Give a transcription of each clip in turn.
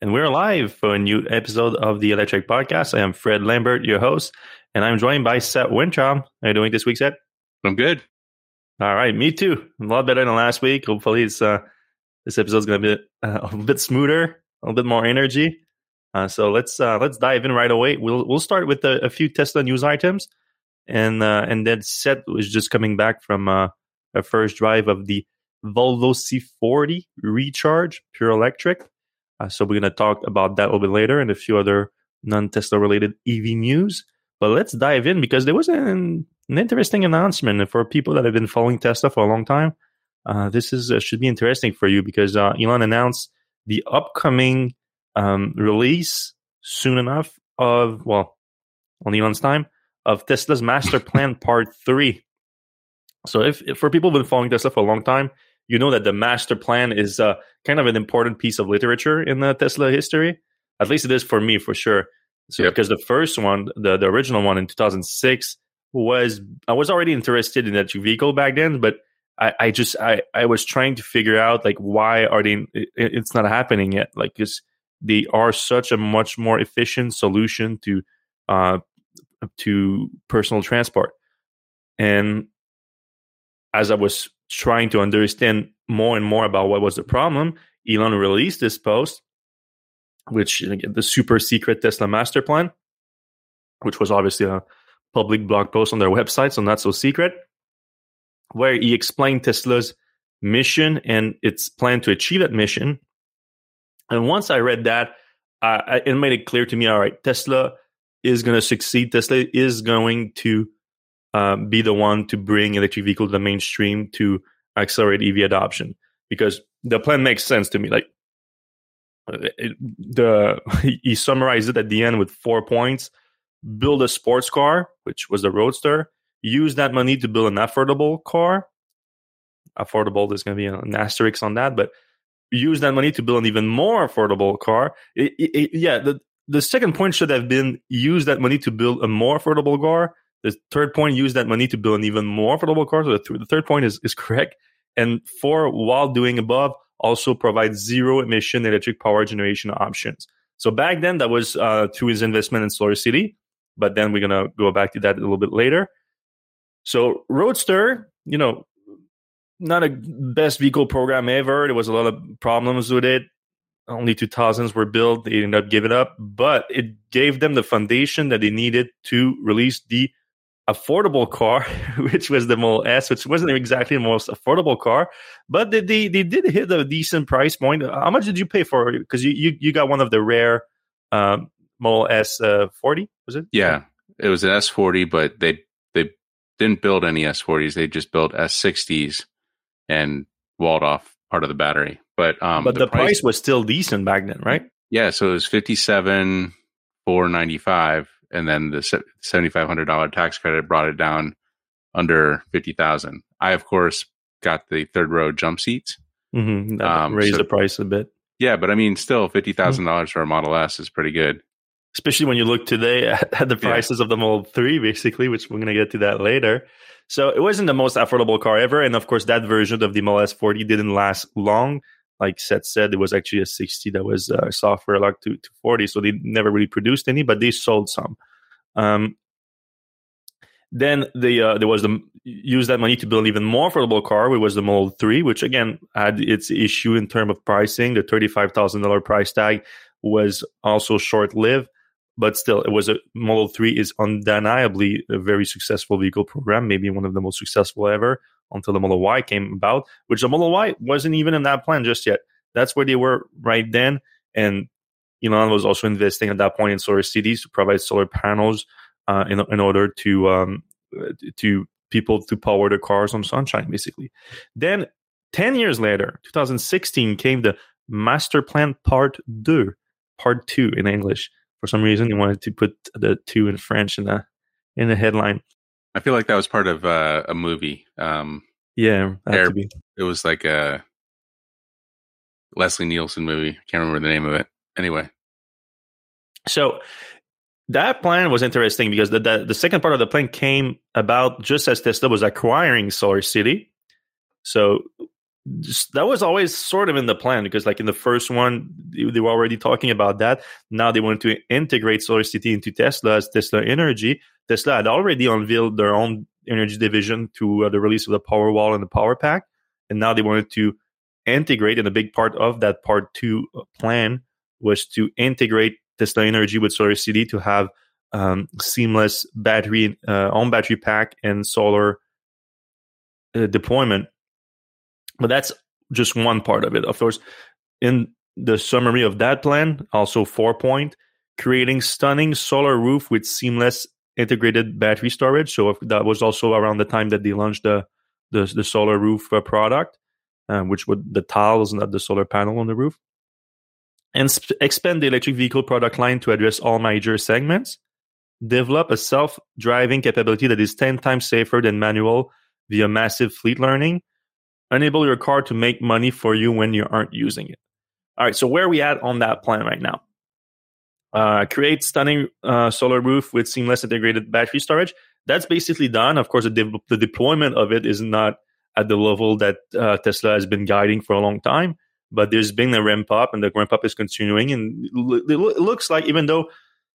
and we're live for a new episode of the Electrek Podcast. I am Fred Lambert, your host, and I'm joined by Seth Weintraub. How are you doing this week, Seth? I'm good. All right, me too. A lot better than last week. Hopefully, it's uh, this episode's going to be uh, a bit smoother, a little bit more energy. Uh, so let's uh, let's dive in right away. We'll we'll start with a, a few Tesla news items, and uh, and then Seth was just coming back from uh, a first drive of the Volvo C40 Recharge Pure Electric. Uh, so we're going to talk about that a little bit later and a few other non-Tesla related EV news. But let's dive in because there was an, an interesting announcement for people that have been following Tesla for a long time. Uh, this is uh, should be interesting for you because uh, Elon announced the upcoming um, release soon enough of well on Elon's time of Tesla's Master Plan Part Three. So if, if for people who've been following Tesla for a long time, you know that the master plan is uh, kind of an important piece of literature in the Tesla history. At least it is for me, for sure. So yep. because the first one, the, the original one in 2006 was, I was already interested in that vehicle back then, but I, I just, I, I was trying to figure out like, why are they, it, it's not happening yet. Like, cause they are such a much more efficient solution to, uh, to personal transport. And as I was trying to understand more and more about what was the problem, Elon released this post, which the super secret Tesla master plan, which was obviously a public blog post on their website, so not so secret, where he explained Tesla's mission and its plan to achieve that mission. And once I read that, uh, it made it clear to me all right, Tesla is going to succeed. Tesla is going to uh, be the one to bring electric vehicle to the mainstream to accelerate EV adoption because the plan makes sense to me. Like uh, it, the he summarized it at the end with four points: build a sports car, which was the Roadster. Use that money to build an affordable car. Affordable, there's going to be an asterisk on that, but use that money to build an even more affordable car. It, it, yeah, the the second point should have been use that money to build a more affordable car. The third point, use that money to build an even more affordable car. So the, th- the third point is, is correct. And four, while doing above, also provide zero emission electric power generation options. So back then, that was uh, through his investment in Solar City. But then we're going to go back to that a little bit later. So Roadster, you know, not a best vehicle program ever. There was a lot of problems with it. Only 2000s were built. They ended up giving up, but it gave them the foundation that they needed to release the affordable car, which was the Model S, which wasn't exactly the most affordable car, but they, they, they did hit a decent price point. How much did you pay for it? Because you, you, you got one of the rare um, Model S uh, 40, was it? Yeah, it was an S40, but they they didn't build any S40s. They just built S60s and walled off part of the battery. But um, but the, the price, price was still decent back then, right? Yeah, so it was fifty seven four ninety five and then the seventy five hundred dollar tax credit brought it down under fifty thousand. I of course got the third row jump seats. Mm-hmm. Um, raised so, the price a bit. Yeah, but I mean, still fifty thousand dollars for a Model S is pretty good. Especially when you look today at, the prices yeah. of the Model Three, basically, which we're going to get to that later. So it wasn't the most affordable car ever, and of course, that version of the Model S 40 didn't last long. Like Seth said, it was actually a 60 that was uh, software locked to, to 40, so they never really produced any, but they sold some. Um, then they, uh, there was the use that money to build an even more affordable car, which was the Model Three, which again had its issue in terms of pricing. The thirty five thousand dollar price tag was also short lived, but still, it was a Model Three is undeniably a very successful vehicle program, maybe one of the most successful ever. Until the Model Y came about, which the Model Y wasn't even in that plan just yet. That's where they were right then, and Elon was also investing at that point in solar cities to provide solar panels uh, in, in order to um, to people to power their cars on sunshine, basically. Then, 10 years later, 2016, came the Master Plan Part 2, Part 2 in English. For some reason, they wanted to put the 2 in French in the, in the headline. I feel like that was part of uh, a movie. Um, yeah, it was like a Leslie Nielsen movie. I can't remember the name of it anyway. So that plan was interesting because the, the, the second part of the plan came about just as Tesla was acquiring Solar City. So just, that was always sort of in the plan because, like in the first one, they were already talking about that. Now they wanted to integrate SolarCity into Tesla as Tesla Energy. Tesla had already unveiled their own energy division to uh, the release of the Powerwall and the Power Pack, and now they wanted to integrate. And a big part of that part two uh, plan was to integrate Tesla Energy with SolarCity to have um, seamless battery, uh, on battery pack, and solar uh, deployment but that's just one part of it. Of course, in the summary of that plan, also four point, creating stunning solar roof with seamless integrated battery storage. So that was also around the time that they launched the the, the solar roof uh, product, uh, which would the tiles, not the solar panel on the roof, and sp- expand the electric vehicle product line to address all major segments. Develop a self-driving capability that is ten times safer than manual via massive fleet learning enable your car to make money for you when you aren't using it. All right, so where are we at on that plan right now? Uh, create stunning uh, solar roof with seamless integrated battery storage. That's basically done. Of course, the, de- the deployment of it is not at the level that uh, Tesla has been guiding for a long time, but there's been a ramp up, and the ramp up is continuing. And it looks like even though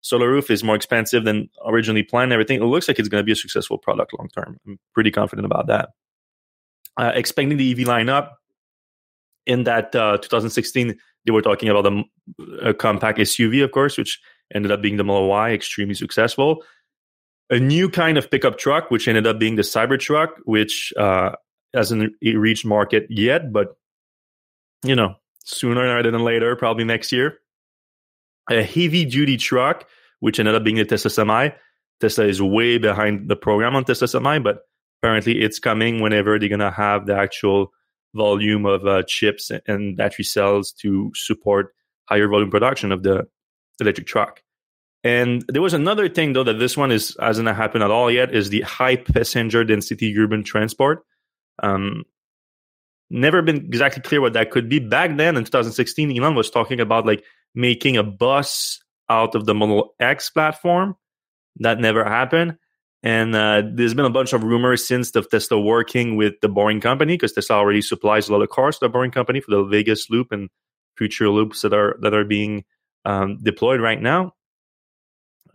solar roof is more expensive than originally planned, everything it looks like it's going to be a successful product long term. I'm pretty confident about that uh, expanding the EV lineup. In that uh, 2016, they were talking about a, a, compact SUV, of course, which ended up being the Model Y, extremely successful. A new kind of pickup truck, which ended up being the Cybertruck, which uh, hasn't reached market yet, but you know, sooner rather than later, probably next year. A heavy duty truck, which ended up being the Tesla Semi. Tesla is way behind the program on Tesla Semi, but apparently it's coming whenever they're going to have the actual volume of uh, chips and battery cells to support higher volume production of the electric truck. And there was another thing though that this one is hasn't happened at all yet is the high passenger density urban transport. Um, never been exactly clear what that could be. Back then in 2016, Elon was talking about like making a bus out of the Model X platform. That never happened. And uh, there's been a bunch of rumors since of Tesla working with the Boring Company because Tesla already supplies a lot of cars to the Boring Company for the Vegas loop and future loops that are that are being um, deployed right now.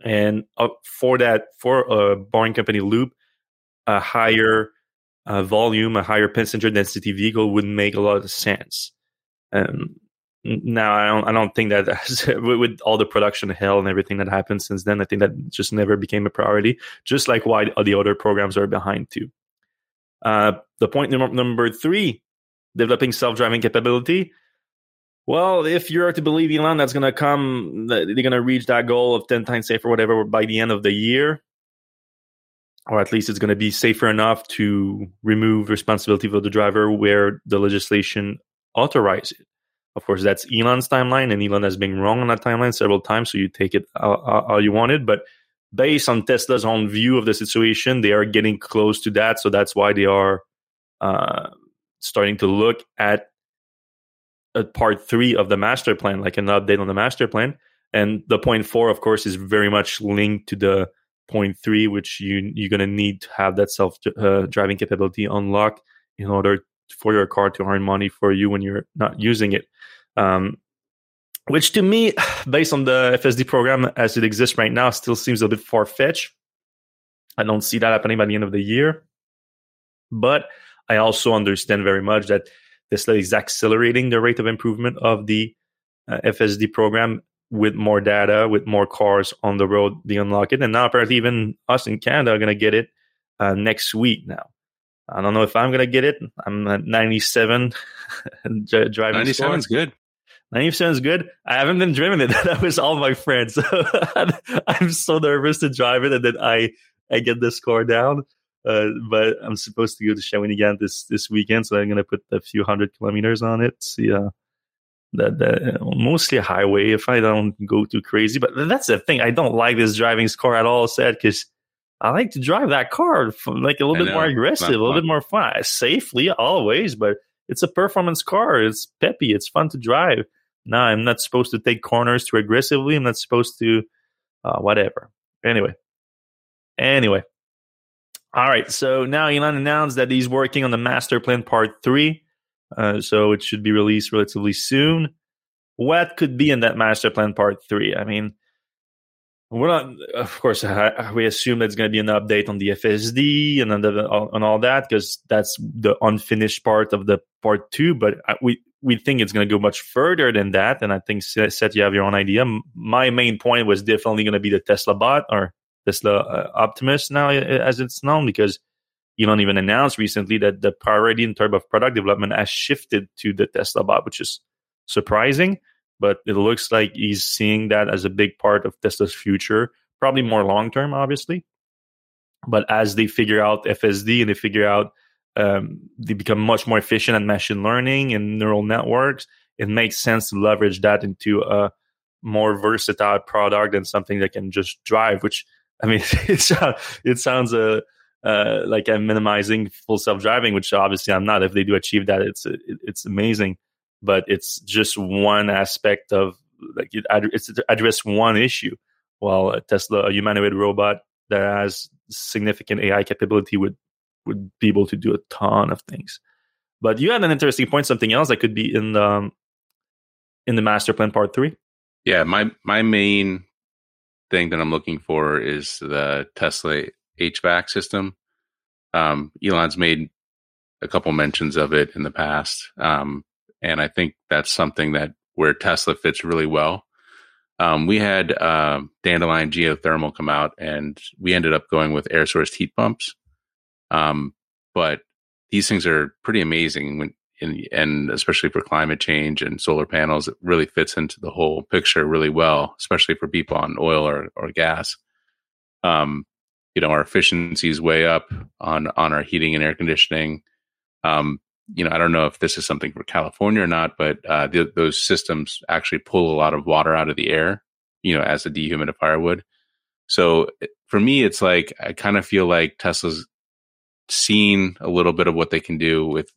And uh, for that, for a Boring Company loop, a higher uh, volume, a higher passenger density vehicle would make a lot of sense. Um, now I don't I don't think that with all the production hell and everything that happened since then, I think that just never became a priority. Just like why the other programs are behind too. Uh, the point number, number three, developing self-driving capability. Well, if you're to believe Elon, that's going to come. They're going to reach that goal of ten times safer, whatever, by the end of the year, or at least it's going to be safer enough to remove responsibility for the driver where the legislation authorizes it. Of course, that's Elon's timeline, and Elon has been wrong on that timeline several times. So you take it how, you want it. But based on Tesla's own view of the situation, they are getting close to that. So that's why they are uh, starting to look at a part three of the master plan, like an update on the master plan. And the point four, of course, is very much linked to the point three, which you you're gonna need to have that self uh, driving capability unlocked in order for your car to earn money for you when you're not using it. Um, which to me, based on the FSD program as it exists right now, still seems a bit far fetched. I don't see that happening by the end of the year. But I also understand very much that Tesla is accelerating the rate of improvement of the uh, FSD program with more data, with more cars on the road, they unlock it. And now apparently even us in Canada are going to get it uh, next week now. I don't know if I'm going to get it. I'm at 97 driving 97 is good. 97 is good. I haven't been driving it. that was all my friends. I'm so nervous to drive it, and then I I get the score down. Uh, but I'm supposed to go to Shawinigan this this weekend, so I'm gonna put a few hundred kilometers on it. See, uh, that that mostly a highway if I don't go too crazy. But that's the thing. I don't like this driving score at all. Sad because I like to drive that car from, like a little bit more aggressive, a little bit more fun, safely always. But it's a performance car. It's peppy. It's fun to drive. No, I'm not supposed to take corners too aggressively. I'm not supposed to, uh, whatever. Anyway, anyway. All right. So now Elon announced that he's working on the master plan part three. uh, so it should be released relatively soon. What could be in that master plan part three? I mean, we're not, of course, we assume that's going to be an update on the FSD and on, all that because that's the unfinished part of the part two. But we we think it's going to go much further than that, and I think Seth, you have your own idea. My main point was definitely going to be the Tesla bot or Tesla uh, Optimus now, as it's known, because Elon even announced recently that the priority in terms of product development has shifted to the Tesla bot, which is surprising but it looks like he's seeing that as a big part of Tesla's future, probably more long term, obviously. But as they figure out FSD and they figure out um, they become much more efficient at machine learning and neural networks, it makes sense to leverage that into a more versatile product and something that can just drive. Which I mean, it, it sounds uh, uh, like I'm minimizing full self driving, which obviously I'm not. If they do achieve that, it's it's amazing but it's just one aspect of like it, it's address one issue. While a Tesla, a humanoid robot that has significant AI capability, would would be able to do a ton of things. But you had an interesting point, something else that could be in the um, in the master plan part three. Yeah, my my main thing that I'm looking for is the Tesla HVAC system. Um, Elon's made a couple mentions of it in the past. Um, and I think that's something that where Tesla fits really well. Um, we had uh, Dandelion Geothermal come out, and we ended up going with air source heat pumps. Um, but these things are pretty amazing when, in, and especially for climate change and solar panels, it really fits into the whole picture really well, especially for people on oil or, or gas. Um, you know, our efficiency is way up on on our heating and air conditioning. Um, you know, I don't know if this is something for California or not, but uh, th- those systems actually pull a lot of water out of the air, you know, as a dehumidifier would. So for me, it's like I kind of feel like Tesla's seen a little bit of what they can do with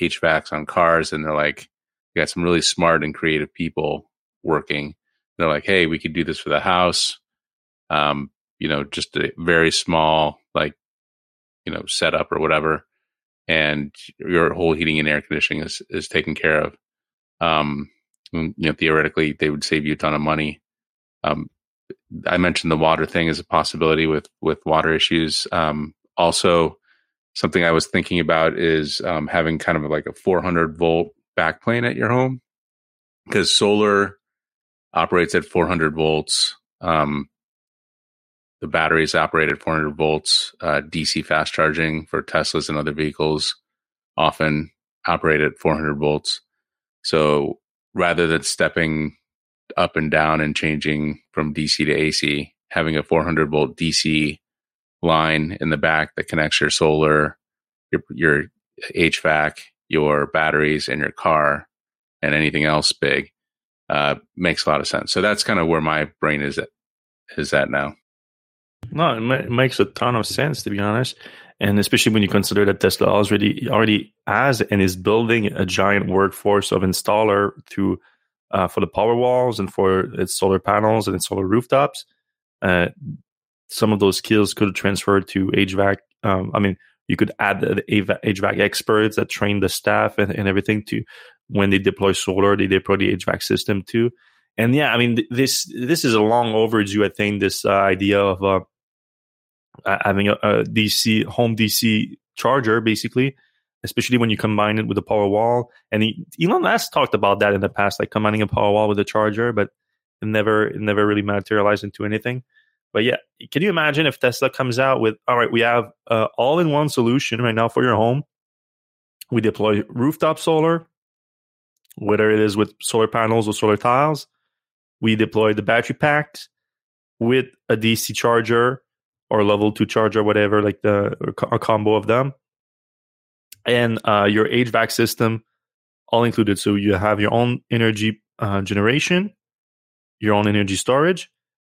HVACs on cars, and they're like, got some really smart and creative people working. They're like, hey, we could do this for the house. Um, you know, just a very small, like, you know, setup or whatever and your whole heating and air conditioning is, is taken care of. Um, you know, theoretically, they would save you a ton of money. Um, I mentioned the water thing as a possibility with with water issues. Um, also, something I was thinking about is um, having kind of like a 400 volt backplane at your home because solar operates at 400 volts. Um, the batteries operate at 400 volts. Uh, DC fast charging for Teslas and other vehicles often operate at 400 volts. So rather than stepping up and down and changing from DC to AC, having a 400 volt DC line in the back that connects your solar, your, your HVAC, your batteries, and your car, and anything else big uh, makes a lot of sense. So that's kind of where my brain is at is at now. No, it, ma- it makes a ton of sense to be honest, and especially when you consider that Tesla already already has and is building a giant workforce of installer to uh, for the power walls and for its solar panels and its solar rooftops. Uh, some of those skills could transfer to HVAC. Um, I mean, you could add the HVAC experts that train the staff and, and everything to when they deploy solar, they deploy the HVAC system too. And yeah, I mean, this this is a long overdue. I think this uh, idea of uh, having a, a, DC home DC charger, basically, especially when you combine it with a power wall. And he, Elon has talked about that in the past, like combining a power wall with a charger, but it never it never really materialized into anything. But yeah, can you imagine if Tesla comes out with all right, we have uh, all in one solution right now for your home. We deploy rooftop solar, whether it is with solar panels or solar tiles. We deploy the battery packs with a DC charger or level two charger, whatever, like the a combo of them, and uh, your HVAC system all included. So you have your own energy uh, generation, your own energy storage,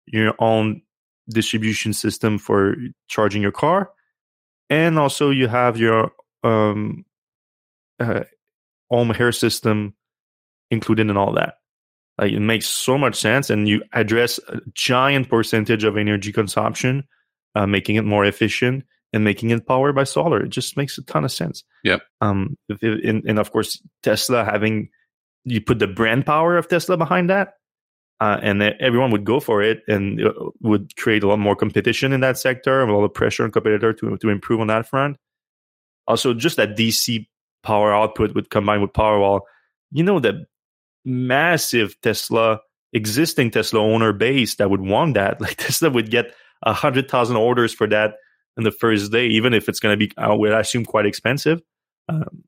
your own distribution system for charging your car, and also you have your um, uh, home hair system included in all that. Like it makes so much sense, and you address a giant percentage of energy consumption uh, making it more efficient and making it powered by solar. It just makes a ton of sense. Yeah. Um, and, and of course, Tesla having you put the brand power of Tesla behind that, uh, and everyone would go for it, and it would create a lot more competition in that sector, and a lot of pressure on competitor to to improve on that front. Also, just that DC power output would combine with Powerwall. You know the massive Tesla existing Tesla owner base that would want that. Like Tesla would get a hundred thousand orders for that in the first day, even if it's going to be, I would assume, quite expensive, um,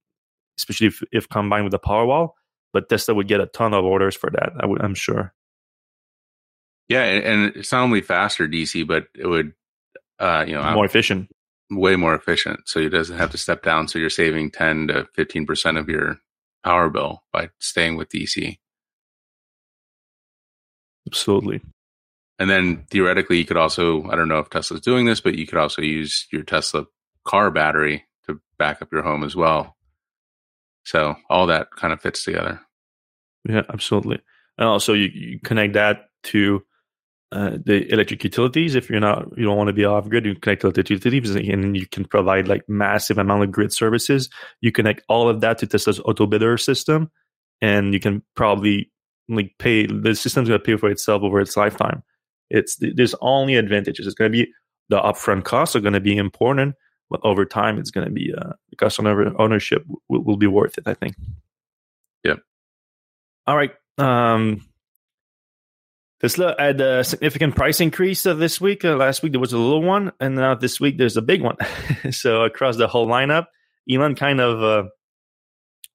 especially if, if combined with the Powerwall. But Tesla would get a ton of orders for that. I am sure. Yeah, and it's not only faster DC, but it would, uh, you know, more efficient, way more efficient. So it doesn't have to step down. So you're saving ten to fifteen percent of your power bill by staying with DC. Absolutely. And then theoretically, you could also, I don't know if Tesla's doing this, but you could also use your Tesla car battery to back up your home as well. So all that kind of fits together. Yeah, absolutely. And also, you, you connect that to uh, the electric utilities. If you're not, you don't want to be off grid, you connect to the utilities, and you can provide like massive amount of grid services. You connect all of that to Tesla's Autobidder system, and you can probably like pay. The system's going to pay for itself over its lifetime. It's there's only advantages. It's going to be the upfront costs are going to be important, but over time, it's going to be uh, the customer ownership will, will be worth it. I think. yeah All right. Um, Tesla had a significant price increase uh, this week. Uh, last week there was a little one, and now this week there's a big one. so across the whole lineup, Elon kind of uh,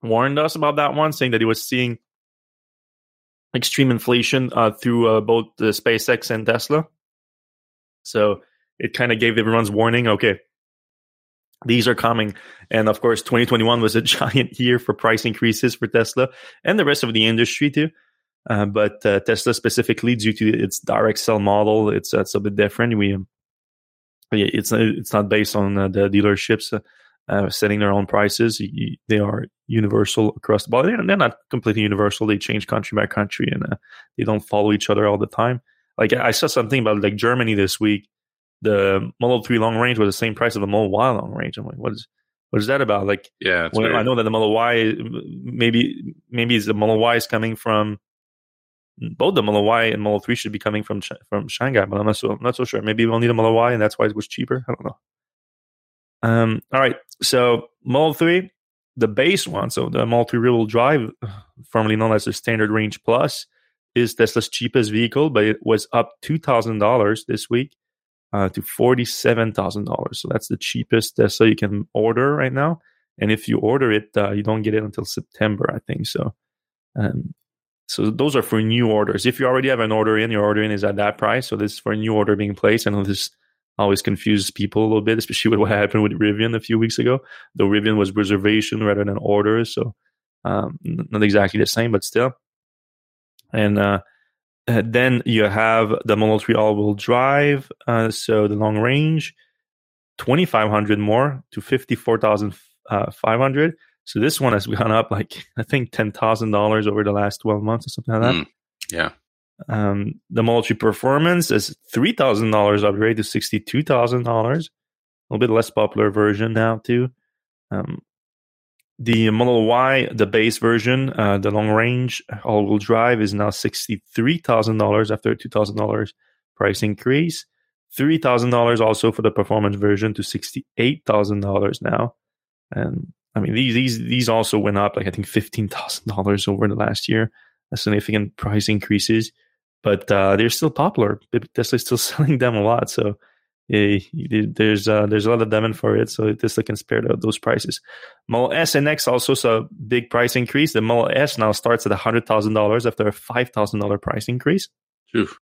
warned us about that one, saying that he was seeing extreme inflation uh, through uh, both the SpaceX and Tesla. So it kind of gave everyone's warning. Okay, these are coming, and of course, 2021 was a giant year for price increases for Tesla and the rest of the industry too. Uh, but uh, Tesla specifically, due to its direct sell model, it's it's a bit different. We it's it's not based on uh, the dealerships uh, setting their own prices. they are universal across the board. They're, they're, not completely universal. They change country by country, and uh, they don't follow each other all the time. Like I saw something about like Germany this week. The Model Three long range was the same price of the Model Y long range. I'm like, what is what is that about? Like, yeah, well, I know that the Model Y maybe maybe the Model Y is coming from both the Model Y and Model Three should be coming from from Shanghai, but I'm not so I'm not so sure. Maybe we'll need a Model Y, and that's why it was cheaper. I don't know. Um, all right, so Model Three, the base one, so the Model Three rear-wheel drive, formerly known as the Standard Range Plus, is Tesla's cheapest vehicle, but it was up two thousand dollars this week uh, to forty-seven thousand dollars. So that's the cheapest Tesla you can order right now. And if you order it, uh, you don't get it until September, I think. So um, so those are for new orders. If you already have an order in, your order in is at that price. So this is for a new order being placed. I know this always confuses people a little bit, especially with what happened with Rivian a few weeks ago. The Rivian was reservation rather than orders, so um, not exactly the same, but still. And uh, uh then you have the Model 3 all-wheel drive, uh, so the long range, 2,500 more to 54,500. So this one has gone up like I think ten thousand dollars over the last twelve months or something like that. Mm, yeah. Um, the multi performance is three thousand dollars upgrade to sixty two thousand dollars. A little bit less popular version now too. Um, the Model Y, the base version, uh, the long range all wheel drive is now sixty three thousand dollars after a two thousand dollars price increase. Three thousand dollars also for the performance version to sixty eight thousand dollars now. And I mean, these these these also went up like I think fifteen thousand dollars over the last year, a significant price increases, but uh, they're still popular. Tesla's still selling them a lot, so uh, there's uh, there's a lot of demand for it. So Tesla can spare those prices. Model S and X also saw a big price increase. The Model S now starts at hundred thousand dollars after a five thousand dollar price increase. Oof.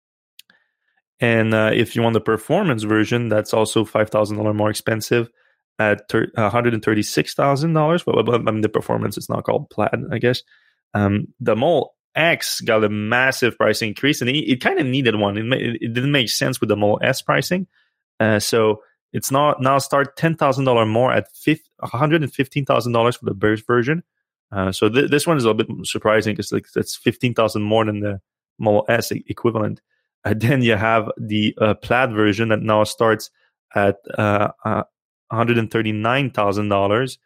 And uh, if you want the performance version, that's also five thousand dollar more expensive at $136,000. But, I mean, the performance is not called plaid, I guess. Um, the Mole X got a massive price increase, and it, it kind of needed one. It, it, didn't make sense with the Mole S pricing. Uh, so it's not now start $10,000 more at $115,000 for the base version. Uh, so th- this one is a little bit surprising because like that's 15,000 more than the Model S equivalent. Uh, then you have the uh, plaid version that now starts at uh, uh $139,000,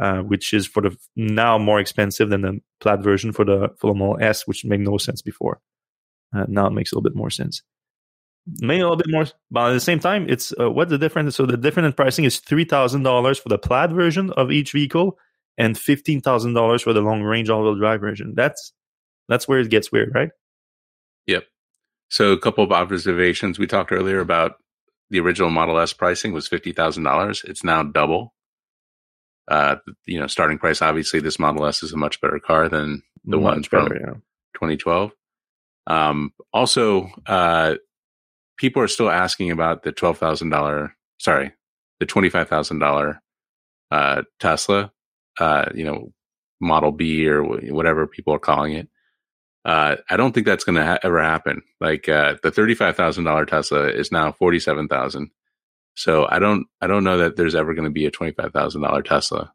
uh, which is for the now more expensive than the Plaid version for the the Model S, which made no sense before. Uh, now it makes a little bit more sense. Maybe a little bit more, but at the same time, it's uh, what the difference. So the difference in pricing is three thousand dollars for the Plaid version of each vehicle, and fifteen thousand dollars for the long range all wheel drive version. That's that's where it gets weird, right? Yep. So a couple of observations. We talked earlier about the original Model S pricing was fifty thousand dollars. It's now double. Uh, you know, starting price. Obviously, this Model S is a much better car than the Much ones from yeah. 2012. Um, also, uh, people are still asking about the twelve thousand dollar. Sorry, the twenty five thousand dollar uh, Tesla. Uh, you know, Model B or whatever people are calling it. Uh, I don't think that's going to ha- ever happen. Like uh, the thirty-five thousand dollar Tesla is now forty-seven thousand. So I don't, I don't know that there's ever going to be a twenty-five thousand dollar Tesla.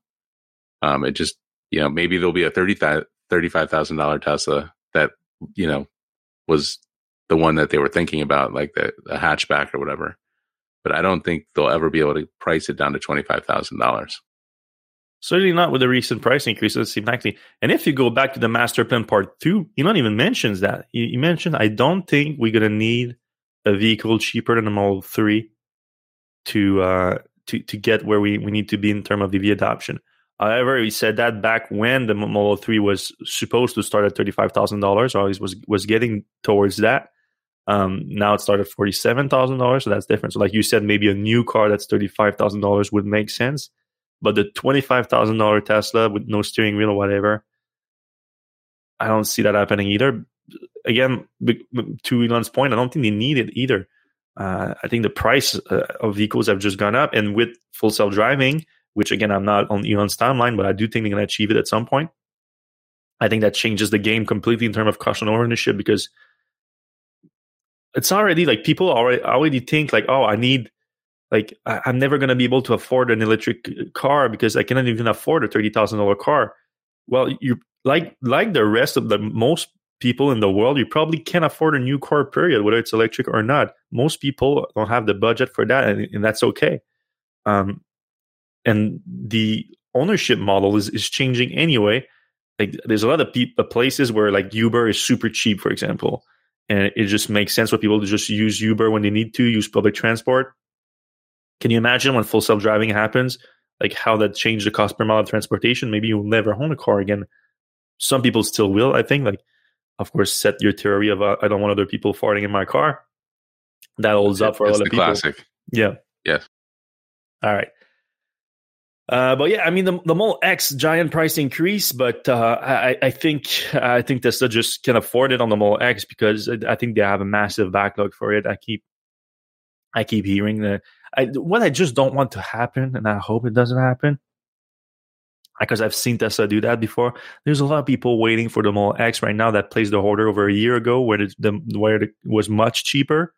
Um, it just, you know, maybe there'll be a thirty thirty-five thousand dollar Tesla that you know was the one that they were thinking about, like the, the hatchback or whatever. But I don't think they'll ever be able to price it down to twenty-five thousand dollars. Certainly not with the recent price increases, exactly. And if you go back to the master plan part two, he not even mentions that. He, he mentioned, I don't think we're gonna need a vehicle cheaper than the Model Three to uh, to to get where we, we need to be in terms of EV adoption. However, he said that back when the Model Three was supposed to start at thirty five thousand dollars, or at least was was getting towards that. Um, now it started forty seven thousand dollars, so that's different. So, like you said, maybe a new car that's thirty five thousand dollars would make sense. But the twenty five thousand dollar Tesla with no steering wheel or whatever, I don't see that happening either. Again, to Elon's point, I don't think they need it either. Uh, I think the price uh, of vehicles have just gone up, and with full self driving, which again I'm not on Elon's timeline, but I do think they're going to achieve it at some point. I think that changes the game completely in terms of cost and ownership because it's already like people already already think like, oh, I need like I, I'm never going to be able to afford an electric car because I cannot even afford a thirty thousand dollar car. Well, you like like the rest of the most people in the world, you probably can't afford a new car. Period, whether it's electric or not. Most people don't have the budget for that, and, and that's okay. Um, and the ownership model is is changing anyway. Like there's a lot of pe- places where like Uber is super cheap, for example, and it just makes sense for people to just use Uber when they need to use public transport. Can you imagine when full self driving happens, like how that changed the cost per mile of transportation? Maybe you'll never own a car again. Some people still will, I think. Like, of course, set your theory of uh, I don't want other people farting in my car. That holds up for a lot the of people. classic. Yeah. Yes. All right. Uh, but yeah, I mean the the Model X giant price increase, but uh, I, I think I think Tesla just can afford it on the Model X because I, I think they have a massive backlog for it. I keep I keep hearing that. I, what I just don't want to happen, and I hope it doesn't happen, because I've seen Tesla do that before. There's a lot of people waiting for the Model X right now that placed the order over a year ago, where it, the where it was much cheaper,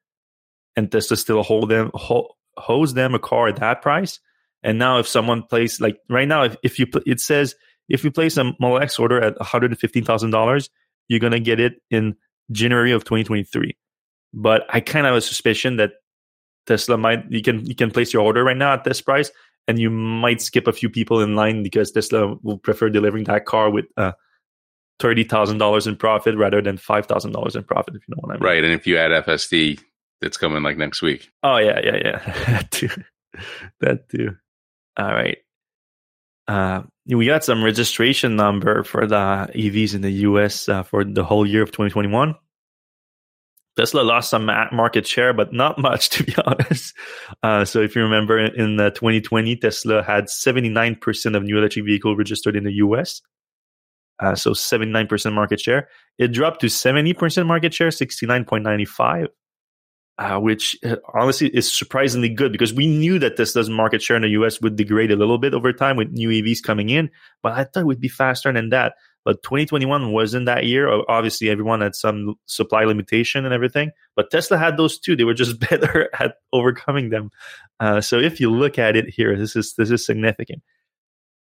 and Tesla still hold them ho, hose them a car at that price. And now, if someone places like right now, if, if you it says if you place a Model X order at one hundred and fifteen thousand dollars, you're gonna get it in January of 2023. But I kind of have a suspicion that Tesla might you can you can place your order right now at this price, and you might skip a few people in line because Tesla will prefer delivering that car with uh, thirty thousand dollars in profit rather than five thousand dollars in profit. If you know what I mean. Right. And if you add FSD, it's coming like next week. Oh yeah, yeah, yeah. that too. That too. All right. Uh, we got some registration number for the EVs in the US uh, for the whole year of 2021. Tesla lost some market share, but not much to be honest. Uh, so if you remember in uh, 2020, Tesla had 79% of new electric vehicle registered in the US. Uh, so 79% market share. It dropped to 70% market share, 69.95 uh, which uh, honestly is surprisingly good because we knew that Tesla's market share in the US would degrade a little bit over time with new EVs coming in, but I thought it would be faster than that. But 2021 wasn't that year. Obviously, everyone had some supply limitation and everything, but Tesla had those too. They were just better at overcoming them. Uh, so if you look at it here, this is this is significant.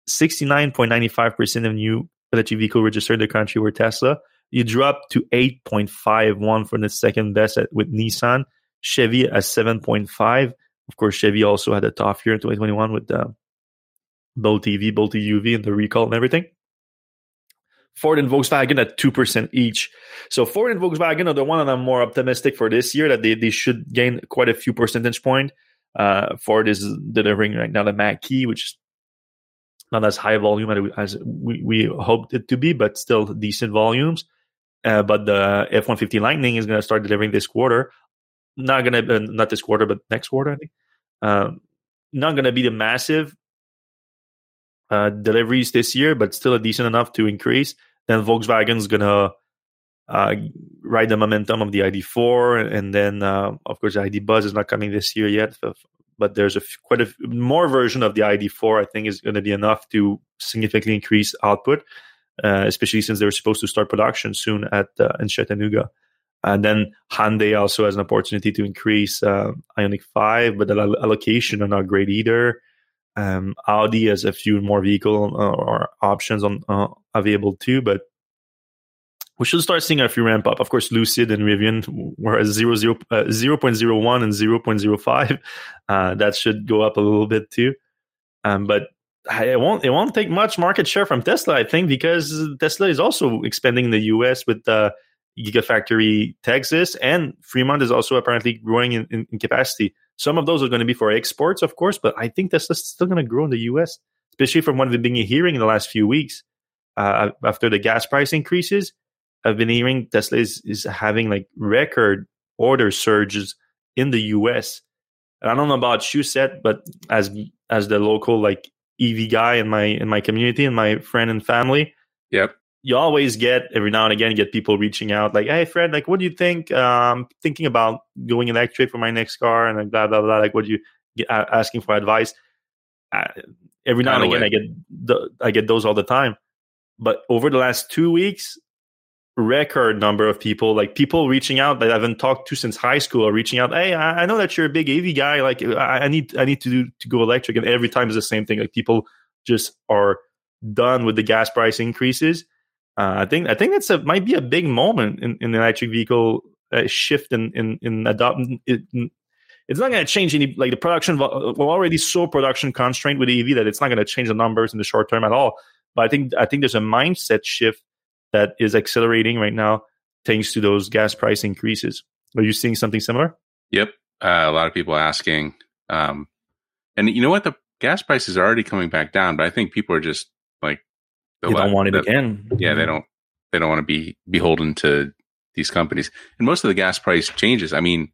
69.95% of new electric vehicle registered in the country were Tesla. You dropped to 8.51 for the second best at, with Nissan. Chevy at 7.5, Of course, Chevy also had a tough year in 2021 with the Bolt EV, Bolt EUV, and the recall and everything. Ford and Volkswagen at 2% each. So Ford and Volkswagen are the one that I'm more optimistic for this year that they, they should gain quite a few percentage point. Uh, Ford is delivering right now the Mach-E, which is not as high volume as we, we hoped it to be, but still decent volumes. Uh, but the F 150 Lightning is going to start delivering this quarter. Not going to, uh, not this quarter, but next quarter, I think. Um, not going to be the massive uh, deliveries this year, but still a decent enough to increase. Then Volkswagen's to uh, ride the momentum of the ID4. And then, uh, of course, the ID Buzz is not coming this year yet, but there's a f- quite a f- more version of the ID4. I think is going to be enough to significantly increase output, uh, especially since they're supposed to start production soon at uh, in Chattanooga. And then Hyundai also has an opportunity to increase uh, Ioniq 5, but the allocation are not great either. Um, Audi has a few more vehicle uh, or options on uh, available too, but we should start seeing a few ramp up. Of course, Lucid and Rivian were at 0, 0, uh, 0.01 and 0.05. Uh, that should go up a little bit too. Um, but it won't it won't take much market share from Tesla, I think, because Tesla is also expanding in the US with the Gigafactory Texas, and Fremont is also apparently growing in, in, in capacity. Some of those are going to be for exports, of course, but I think Tesla's still going to grow in the US, especially from what we've been hearing in the last few weeks. Uh, after the gas price increases, I've been hearing Tesla is, is having like record order surges in the US. And I don't know about you, Seth, but as as the local like EV guy in my in my community and my friend and family, yep, you always get every now and again get people reaching out like, "Hey, Fred, like, what do you think? Um, thinking about going electric for my next car and like blah blah blah. Like, what do you get, uh, asking for advice?" Uh, every now and again, I get the, I get those all the time. But over the last two weeks, record number of people, like people reaching out that I haven't talked to since high school, are reaching out. Hey, I, I know that you're a big AV guy. Like, I, I need I need to do, to go electric, and every time is the same thing. Like, people just are done with the gas price increases. Uh, I think I think that's a might be a big moment in, in the electric vehicle uh, shift in in, in adopting it. It's not going to change any like the production. We're already so production constrained with EV that it's not going to change the numbers in the short term at all. But I think I think there's a mindset shift that is accelerating right now thanks to those gas price increases. Are you seeing something similar? Yep. Uh, a lot of people asking. Um, and you know what? The gas prices are already coming back down, but I think people are just like, they don't want it the, again. Yeah, they don't. They don't want to be beholden to these companies. And most of the gas price changes. I mean,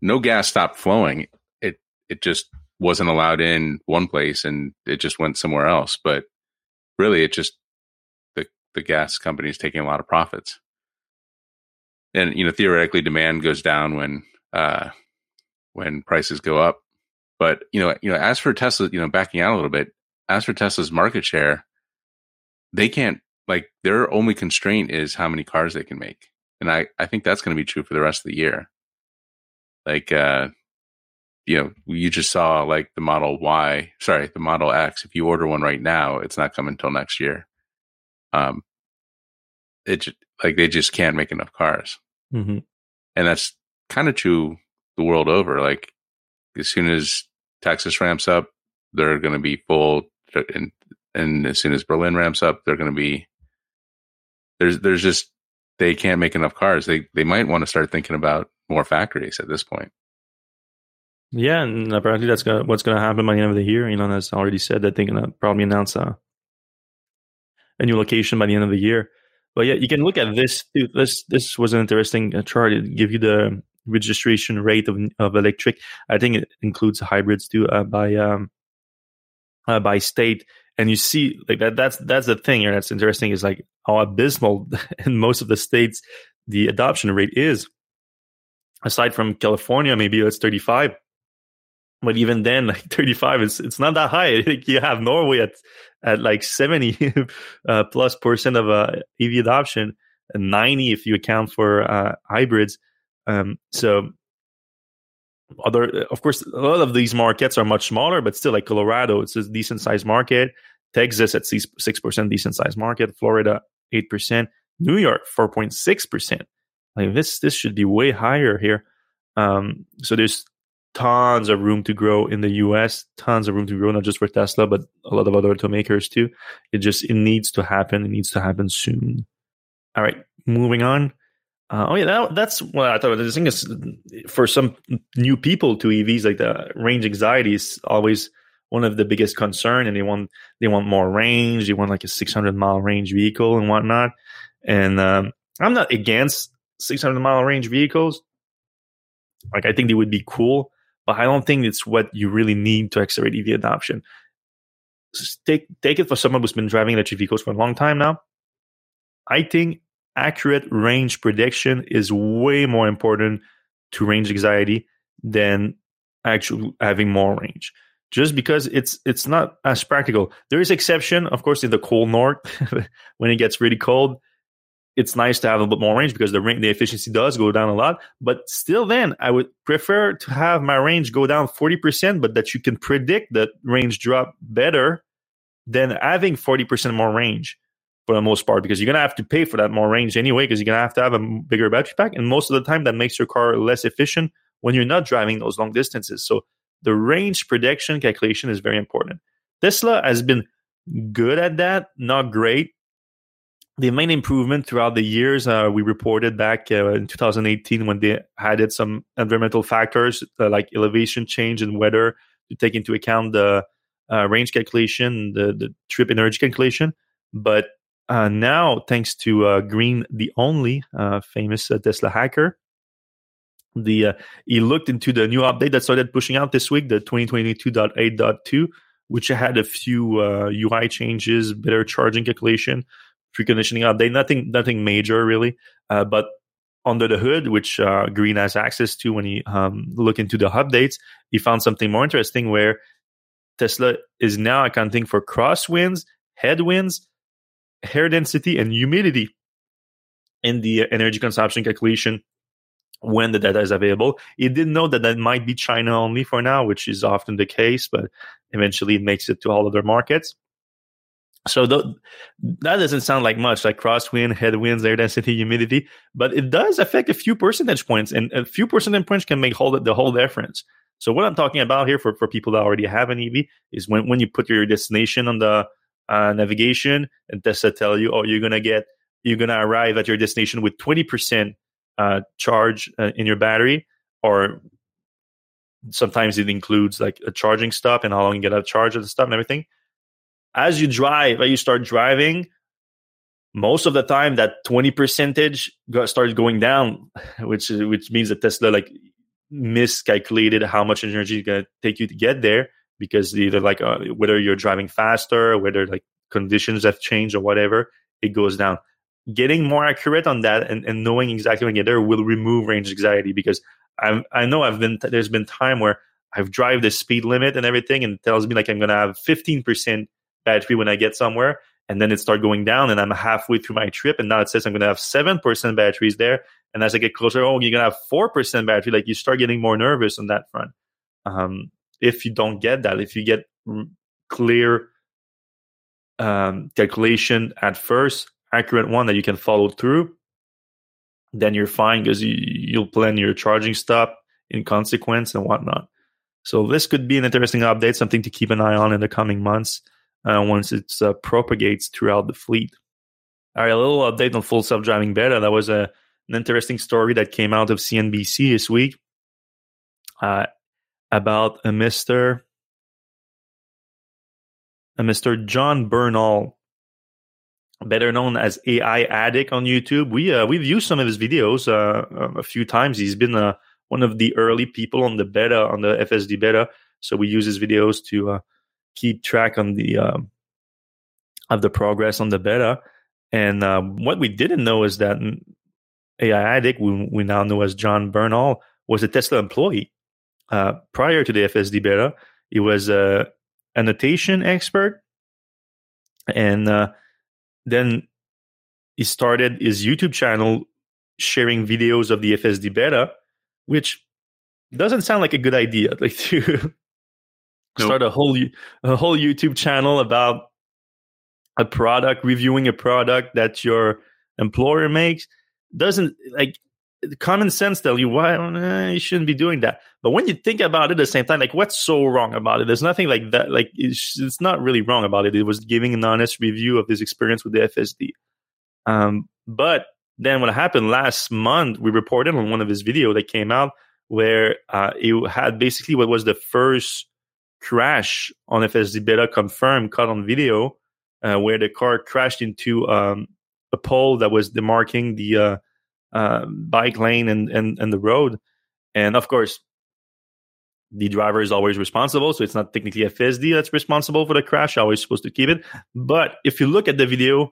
no gas stopped flowing. It it just wasn't allowed in one place, and it just went somewhere else. But really, it just the gas companies taking a lot of profits. And you know, theoretically, demand goes down when uh, when prices go up. But you know, you know, as for Tesla, you know, backing out a little bit, as for Tesla's market share, they can't like their only constraint is how many cars they can make, and I I think that's going to be true for the rest of the year. Like, uh, you know, you just saw like the Model Y, sorry, the Model X. If you order one right now, it's not coming until next year. Um, it like they just can't make enough cars, mm-hmm. and that's kind of true the world over. Like as soon as Texas ramps up, they're going to be full, and and as soon as Berlin ramps up, they're going to be there's there's just they can't make enough cars. They they might want to start thinking about more factories at this point. Yeah, and apparently that's gonna, what's going to happen by the end of the year. You know, that's already said that they're going to probably announce a a new location by the end of the year. But yeah, you can look at this too. This this was an interesting uh, chart. It give you the registration rate of of electric. I think it includes hybrids too uh, by um uh, by state. And you see like that. That's that's the thing here. That's interesting. Is like how abysmal in most of the states the adoption rate is. Aside from California, maybe it's thirty five but even then, like 35, it's it's not that high. Like you have Norway at at like 70 uh, plus percent of uh, EV adoption, and 90 if you account for uh, hybrids. Um, so other, of course, a lot of these markets are much smaller, but still, like Colorado, it's a decent sized market. Texas at six percent, decent sized market. Florida, eight percent. New York, four point six percent. Like this, this should be way higher here. Um, so there's tons of room to grow in the US, tons of room to grow, not just for Tesla, but a lot of other automakers too. It just, it needs to happen. It needs to happen soon. All right, moving on. Uh, oh yeah, that, that's what I thought. The thing is, for some new people to EVs, like the range anxiety is always one of the biggest concern, and they want they want more range. They want like a 600 mile range vehicle and whatnot. And um, I'm not against 600 mile range vehicles. Like I think they would be cool, but I don't think it's what you really need to accelerate EV adoption. Take take it for someone who's been driving electric vehicles for a long time now. I think accurate range prediction is way more important to range anxiety than actually having more range just because it's it's not as practical there is exception of course in the cold north when it gets really cold it's nice to have a bit more range because the range, the efficiency does go down a lot. But still, then I would prefer to have my range go down forty percent, but that you can predict that range drop better than having forty percent more range for the most part because you're gonna have to pay for that more range anyway because you're gonna have to have a bigger battery pack, and most of the time that makes your car less efficient when you're not driving those long distances. So the range prediction calculation is very important. Tesla has been good at that, not great the main improvement throughout the years uh, we reported back uh, in 2018 when they added some environmental factors uh, like elevation change and weather to take into account the uh, range calculation, the, the trip energy calculation. But uh, now, thanks to uh, Green, the only famous Tesla hacker, the he looked into the new update that started pushing out this week, the 2022.8.2, which had a few UI changes, better charging calculation preconditioning update. Nothing, nothing major really. Uh, but under the hood, which uh, Green has access to when he um, look into the updates, he found something more interesting where Tesla is now accounting for crosswinds, headwinds, air density, and humidity in the energy consumption calculation when the data is available. It didn't know that that might be China only for now, which is often the case, but eventually it makes it to all other markets. So th- that doesn't sound like much, like crosswind, headwinds, air density, humidity, but it does affect a few percentage points, and a few percentage points can make whole, the whole difference. So what I'm talking about here for, for people that already have an EV is when, when you put your destination on the uh, navigation and Tesla tell you, oh, you're gonna get, you're gonna arrive at your destination with 20% uh, charge uh, in your battery, or sometimes it includes like a charging stop and how long you get charge of the stop and everything as you drive, you start driving, most of the time that 20 percentage starts going down, which which means that Tesla like miscalculated how much energy is going to take you to get there because either like uh, whether you're driving faster, whether like conditions have changed or whatever, it goes down. Getting more accurate on that and, and knowing exactly when you get there will remove range anxiety because I I know I've been there's been time where I've drive the speed limit and everything and it tells me like I'm gonna have 15 percent battery when I get somewhere. And then it start going down and I'm halfway through my trip. And now it says I'm to have 7% batteries there. And as I get closer, oh, you're to have 4% battery. Like you start getting more nervous on that front. Um, if you don't get that, if you get clear um, calculation at first, accurate one that you can follow through, then you're fine because you, you'll plan your charging stop in consequence and whatnot. So this could be an interesting update, something to keep an eye on in the coming months uh, once it uh, propagates throughout the fleet. All right, a little update on full self driving beta. That was a, an interesting story that came out of CNBC this week uh, about a Mr. A Mr. John Bernal, better known as AI Addict on YouTube. We uh, we've used some of his videos uh, a few times. He's been uh, one of the early people on the beta on the FSD beta, so we use his videos to uh, keep track on the um, of the progress on the beta. And uh, what we didn't know is that AI Addict, we, we now know as John Bernal, was a Tesla employee. Uh, prior to the FSD beta, he was a annotation expert, and uh, then he started his YouTube channel sharing videos of the FSD beta, which doesn't sound like a good idea. Like to nope. start a whole a whole YouTube channel about a product, reviewing a product that your employer makes. Doesn't like common sense tell you why eh, you shouldn't be doing that. But when you think about it at the same time, like what's so wrong about it? There's nothing like that. Like it's, it's not really wrong about it. It was giving an honest review of his experience with the FSD. Um, but then what happened last month, we reported on one of his video that came out where uh, it had basically what was the first crash on FSD beta confirmed, caught on video, uh, where the car crashed into um, a pole that was demarking the uh, uh, bike lane and, and and the road. And of course, the driver is always responsible, so it's not technically FSD that's responsible for the crash. Always supposed to keep it. But if you look at the video,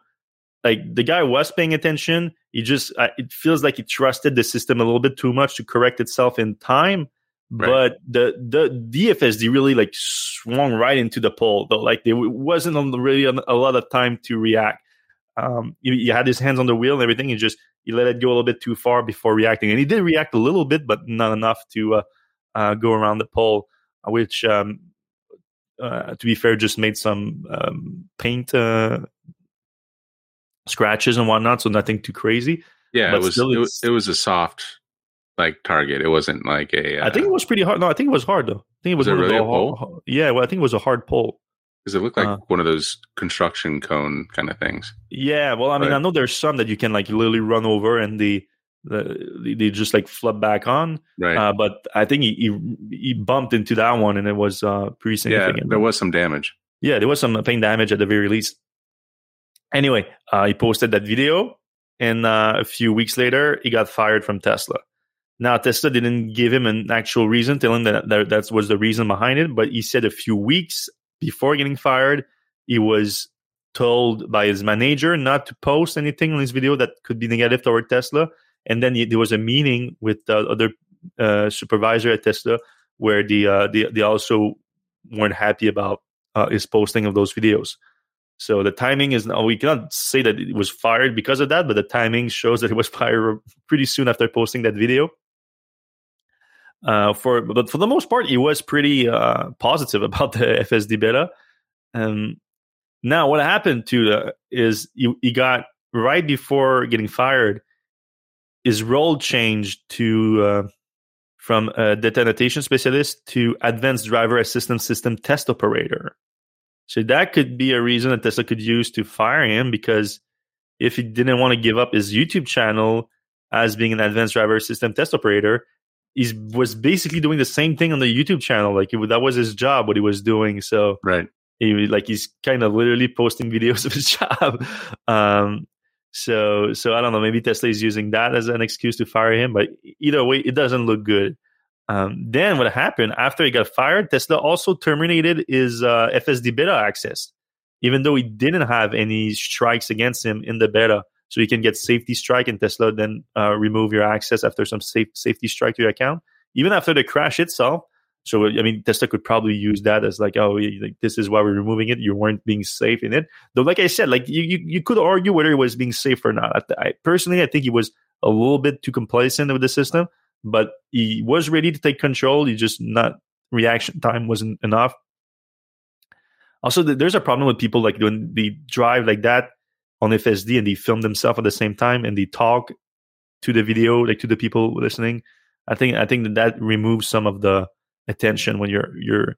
like the guy was paying attention. He just uh, it feels like he trusted the system a little bit too much to correct itself in time. Right. But the the DFSD really like swung right into the pole though. Like there wasn't really a lot of time to react. Um, he, he, had his hands on the wheel and everything. He just he let it go a little bit too far before reacting, and he did react a little bit, but not enough to uh, uh, go around the pole. Which, um, uh, to be fair, just made some um, paint uh, scratches and whatnot, so nothing too crazy. Yeah, but it was it was, it was a soft like target. It wasn't like a. Uh, I think it was pretty hard. No, I think it was hard though. I think it was, was it really a pole. Hard, yeah, well, I think it was a hard pole because it looked like uh, one of those construction cone kind of things. Yeah, well, I mean, I know there's some that you can like literally run over and the the they just like flip back on. Right. Uh, but I think he, he, he bumped into that one and it was uh pretty significant. Yeah, there was some damage. Yeah, there was some pain damage at the very least. Anyway, uh, he posted that video, and uh, a few weeks later, he got fired from Tesla. Now, Tesla didn't give him an actual reason, telling that, that that was the reason behind it, but he said a few weeks before getting fired, he was told by his manager not to post anything on his video that could be negative toward Tesla. And then he, there was a meeting with the other uh, supervisor at Tesla where the, uh, they, they also weren't happy about uh, his posting of those videos. So the timing is now we cannot say that it was fired because of that, but the timing shows that it was fired pretty soon after posting that video. Uh, for but for the most part, he was pretty uh, positive about the FSD beta. Um, now, what happened to the, is he, he got right before getting fired, his role changed to uh, from a data annotation specialist to advanced driver assistance system test operator. So that could be a reason that Tesla could use to fire him because if he didn't want to give up his YouTube channel as being an advanced driver system test operator, he was basically doing the same thing on the YouTube channel. Like it, that was his job, what he was doing. So right, he like he's kind of literally posting videos of his job. Um, so so I don't know. Maybe Tesla is using that as an excuse to fire him. But either way, it doesn't look good. Um, then what happened after he got fired? Tesla also terminated his uh, FSD beta access, even though he didn't have any strikes against him in the beta. So you can get safety strike and Tesla then uh, remove your access after some safe, safety strike to your account, even after the crash itself. So I mean, Tesla could probably use that as like, oh, this is why we're removing it. You weren't being safe in it. Though, like I said, like you you, you could argue whether it was being safe or not. I, personally, I think he was a little bit too complacent with the system but he was ready to take control. He just not reaction time wasn't enough. Also, there's a problem with people like when they drive like that on FSD and they film themselves at the same time and they talk to the video, like to the people listening. I think I think that that removes some of the attention when you're you're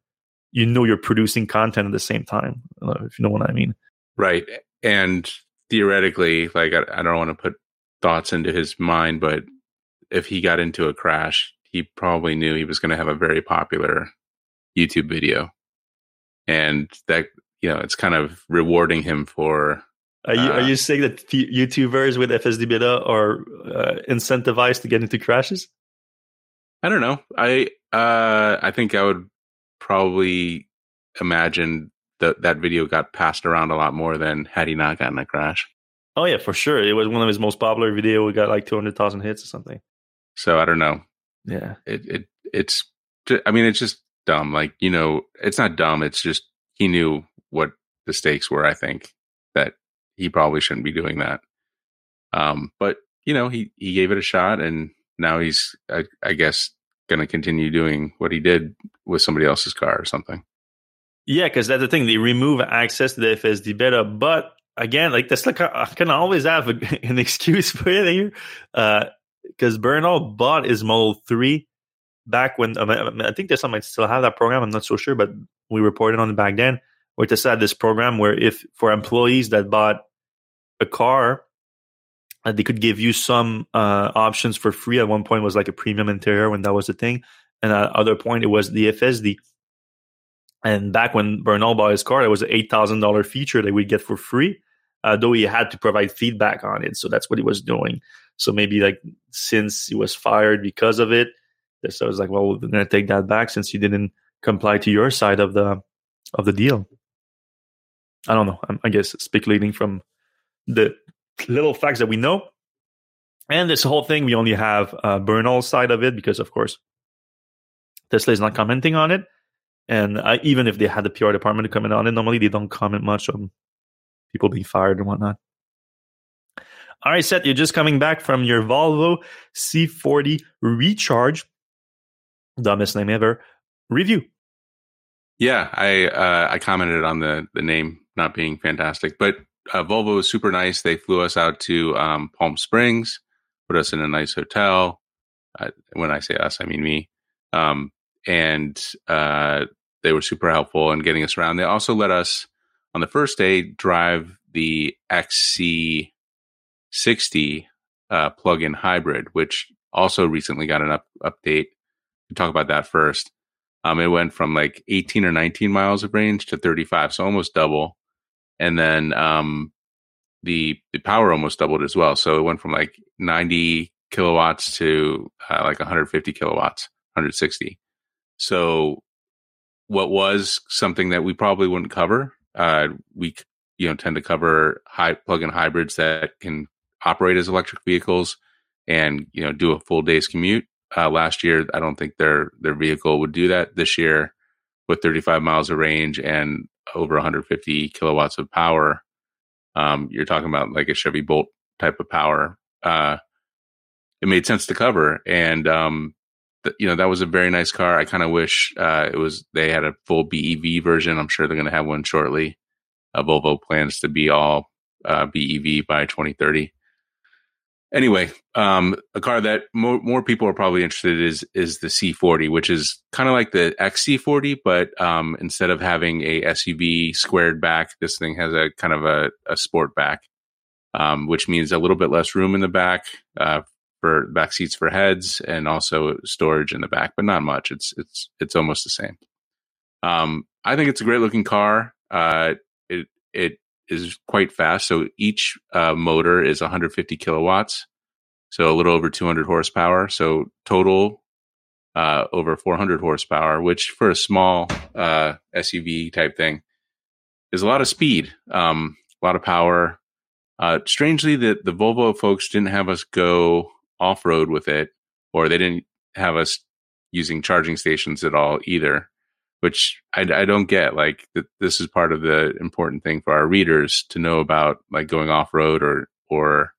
you know you're producing content at the same time. Uh, if you know what I mean, right? And theoretically, like I, I don't want to put thoughts into his mind, but if he got into a crash, he probably knew he was going to have a very popular YouTube video, and that you know it's kind of rewarding him for. Are you uh, are you saying that YouTubers with FSD beta are uh, incentivized to get into crashes? I don't know. I uh, I think I would probably imagine that that video got passed around a lot more than had he not gotten a crash. Oh yeah, for sure. It was one of his most popular video. We got like two hundred thousand hits or something. So I don't know. Yeah. It it it's I mean it's just dumb. Like, you know, it's not dumb, it's just he knew what the stakes were, I think, that he probably shouldn't be doing that. Um, but you know, he he gave it a shot and now he's I, I guess going to continue doing what he did with somebody else's car or something. Yeah, because that's the thing. They remove access to the FSD beta, but again, like that's like I can always have a, an excuse for it here. Uh, because Bernal bought his Model Three back when I think there's some might still have that program. I'm not so sure, but we reported on it back then. Where Tesla had this program where if for employees that bought a car, uh, they could give you some uh, options for free. At one point, was like a premium interior when that was the thing, and at other point, it was the FSD. And back when Bernal bought his car, it was an eight thousand dollar feature that we get for free, uh, though he had to provide feedback on it. So that's what he was doing. So maybe like since he was fired because of it, so I was like, well, we're to take that back since you didn't comply to your side of the of the deal. I don't know. I'm, I guess speculating from the little facts that we know. And this whole thing, we only have uh, Bernal's side of it because, of course, Tesla is not commenting on it. And uh, even if they had the PR department to comment on it, normally they don't comment much on people being fired and whatnot. All right, Seth, you're just coming back from your Volvo C40 recharge dumbest name ever review. Yeah, I uh, I commented on the the name not being fantastic, but uh, Volvo was super nice. They flew us out to um, Palm Springs, put us in a nice hotel. Uh, when I say us, I mean me. Um, and uh, they were super helpful in getting us around. They also let us on the first day drive the XC60 uh, plug-in hybrid, which also recently got an up- update to talk about that first. Um, it went from like 18 or 19 miles of range to 35, so almost double. And then um, the the power almost doubled as well. So it went from like 90 kilowatts to uh, like 150 kilowatts, 160. So what was something that we probably wouldn't cover, uh, we you know tend to cover high plug-in hybrids that can operate as electric vehicles and you know do a full day's commute. Uh, last year, I don't think their their vehicle would do that. This year, with 35 miles of range and over 150 kilowatts of power, um, you're talking about like a Chevy Bolt type of power. Uh, it made sense to cover, and um, th- you know that was a very nice car. I kind of wish uh, it was they had a full BEV version. I'm sure they're going to have one shortly. Uh, Volvo plans to be all uh, BEV by 2030 anyway, um, a car that more more people are probably interested in is is the C40, which is kind of like the XC40, but um, instead of having a SUV squared back, this thing has a kind of a, a sport back, um, which means a little bit less room in the back uh, for back seats for heads, and also storage in the back, but not much. It's it's it's almost the same. Um, I think it's a great looking car. Uh, it it is quite fast. So each uh, motor is 150 kilowatts, so a little over 200 horsepower. So total uh, over 400 horsepower, which for a small uh, SUV type thing is a lot of speed, um, a lot of power. Uh, strangely, the the Volvo folks didn't have us go off road with it, or they didn't have us using charging stations at all either which I, I don't get. Like th- this is part of the important thing for our readers to know about, like going off road or or,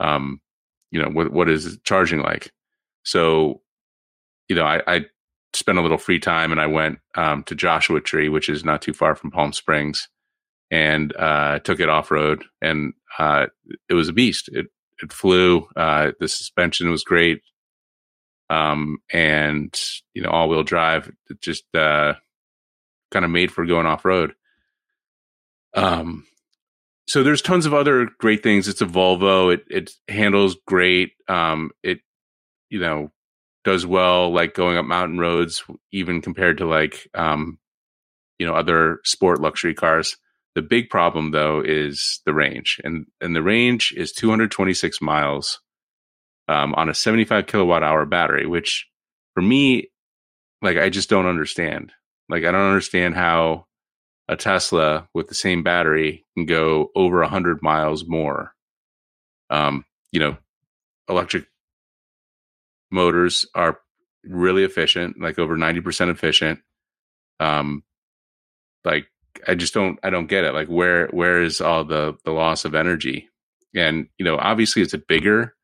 um, you know, what what is charging like. So, you know, I, I spent a little free time and I went um, to Joshua Tree, which is not too far from Palm Springs, and uh, took it off road, and uh, it was a beast. It it flew. Uh, the suspension was great um, and you know all wheel drive just uh, kind of made for going off road. Um, so there's tons of other great things. It's a Volvo. It it handles great. Um, it you know does well like going up mountain roads, even compared to like um, you know other sport luxury cars. The big problem though is the range, and and the range is 226 miles um, on a 75 kilowatt hour battery, which for me, like, I just don't understand. Like, I don't understand how a Tesla with the same battery can go over 100 miles more. Um, you know, electric motors are really efficient, like over 90% efficient. Um, like I just don't I don't get it. Like where where is all the the loss of energy? And you know, obviously it's a bigger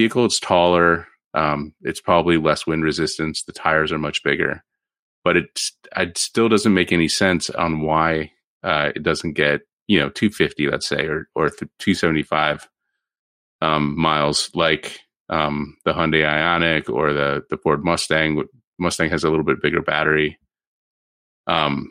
vehicle. It's taller. Um, it's probably less wind resistance. The tires are much bigger, but it it still doesn't make any sense on why uh, it doesn't get you know 250, let's say, or or 275 um, miles like um, the Hyundai Ioniq or the the Ford Mustang. Mustang has a little bit bigger battery. Um,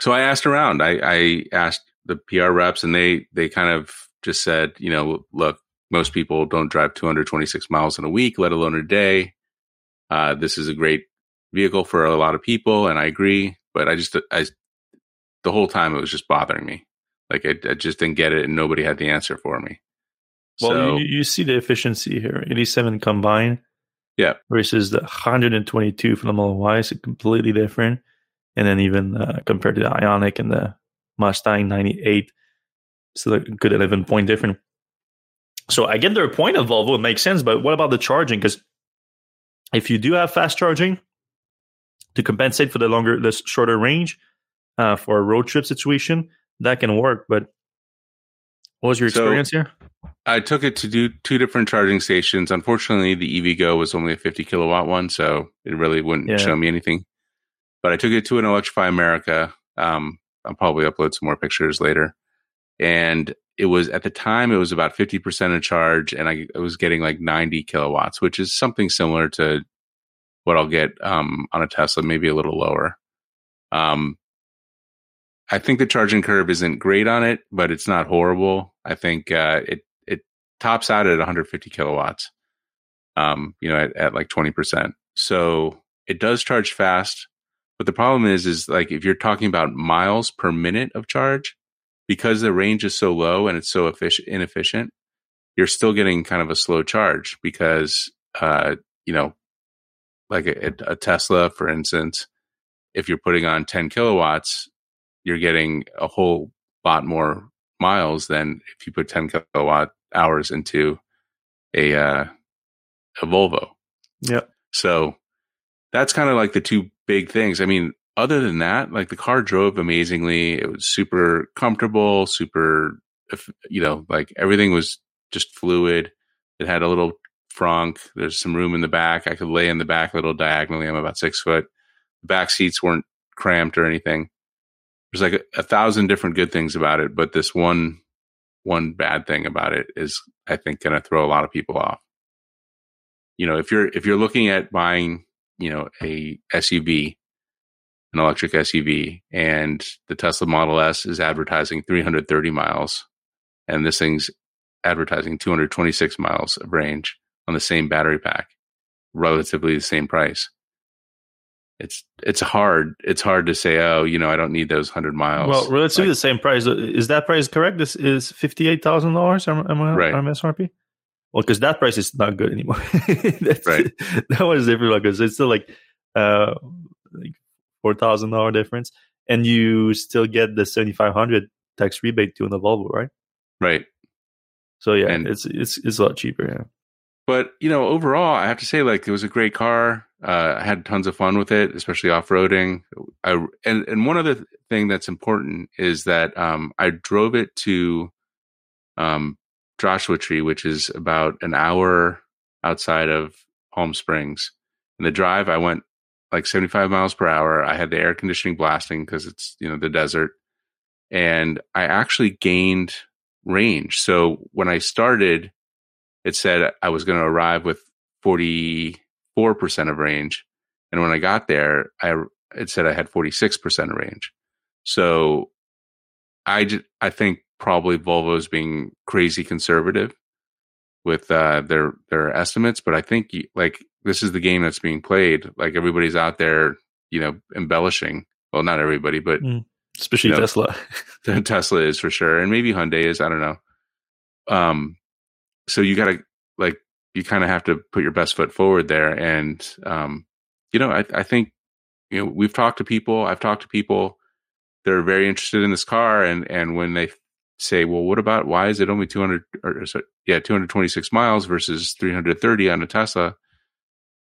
so I asked around. I, I asked the PR reps, and they they kind of just said, you know, look, most people don't drive 226 miles in a week, let alone a day. Uh, this is a great vehicle for a lot of people, and I agree. But I just, I, the whole time it was just bothering me. Like I, I just didn't get it, and nobody had the answer for me. Well, so, you, you see the efficiency here: 87 combined, yeah, versus the 122 from the Model Y is completely different. And then even uh, compared to the Ioniq and the Mustang 98, so a good 11 point difference. So I get their point of Volvo; it makes sense. But what about the charging? Because if you do have fast charging to compensate for the longer, the shorter range uh, for a road trip situation, that can work. But what was your experience so, here? I took it to do two different charging stations. Unfortunately, the EVgo was only a 50 kilowatt one, so it really wouldn't yeah. show me anything. But I took it to an Electrify America. Um, I'll probably upload some more pictures later. And it was at the time it was about 50% of charge and I, I, was getting like 90 kilowatts which is something similar to what i'll get um, on a tesla maybe a little lower. Um, i think the charging curve isn't great on it but it's not horrible. I think uh, it it tops out at 150 kilowatts um, you know at, at like 20% so it does charge fast but the problem is is like if you're talking about miles per minute of charge because the range is so low and it's so efficient, inefficient, you're still getting kind of a slow charge because, uh, you know, like a, a, Tesla, for instance, if you're putting on 10 kilowatts, you're getting a whole lot more miles than if you put 10 kilowatt hours into a, uh, a Volvo. Yeah. So that's kind of like the two big things. I mean, other than that, like the car drove amazingly. It was super comfortable, super, you know, like everything was just fluid. It had a little frunk. There's some room in the back. I could lay in the back a little diagonally. I'm about six foot. The back seats weren't cramped or anything. There's like a, a thousand different good things about it, but this one, one bad thing about it is, I think, going to throw a lot of people off. You know, if you're if you're looking at buying, you know, a SUV an electric SUV, and the Tesla Model S is advertising 330 miles, and this thing's advertising 226 miles of range on the same battery pack, relatively the same price. It's it's hard it's hard to say oh you know I don't need those hundred miles. Well, relatively like, the same price. Is that price correct? This is fifty eight thousand dollars. Am, am I right. on MSRP? Well, because that price is not good anymore. right. That was different because it's still like uh like four thousand dollar difference, and you still get the seventy five hundred tax rebate to the Volvo, right? Right. So yeah, and, it's it's it's a lot cheaper. Yeah. But you know, overall, I have to say, like, it was a great car. Uh, I had tons of fun with it, especially off roading. I and and one other thing that's important is that um, I drove it to um, Joshua Tree, which is about an hour outside of Palm Springs. And the drive, I went like 75 miles per hour. I had the air conditioning blasting because it's, you know, the desert. And I actually gained range. So when I started, it said I was going to arrive with 44% of range. And when I got there, I, it said I had 46% of range. So I, just, I think probably Volvo is being crazy conservative with uh, their their estimates, but I think like this is the game that's being played. Like everybody's out there, you know, embellishing. Well, not everybody, but mm, especially you know, Tesla. Tesla is for sure, and maybe Hyundai is. I don't know. Um, so you got to like you kind of have to put your best foot forward there, and um, you know, I, I think you know we've talked to people. I've talked to people. They're very interested in this car, and and when they say, well, what about why is it only 200 or sorry, yeah, 226 miles versus 330 on a Tesla?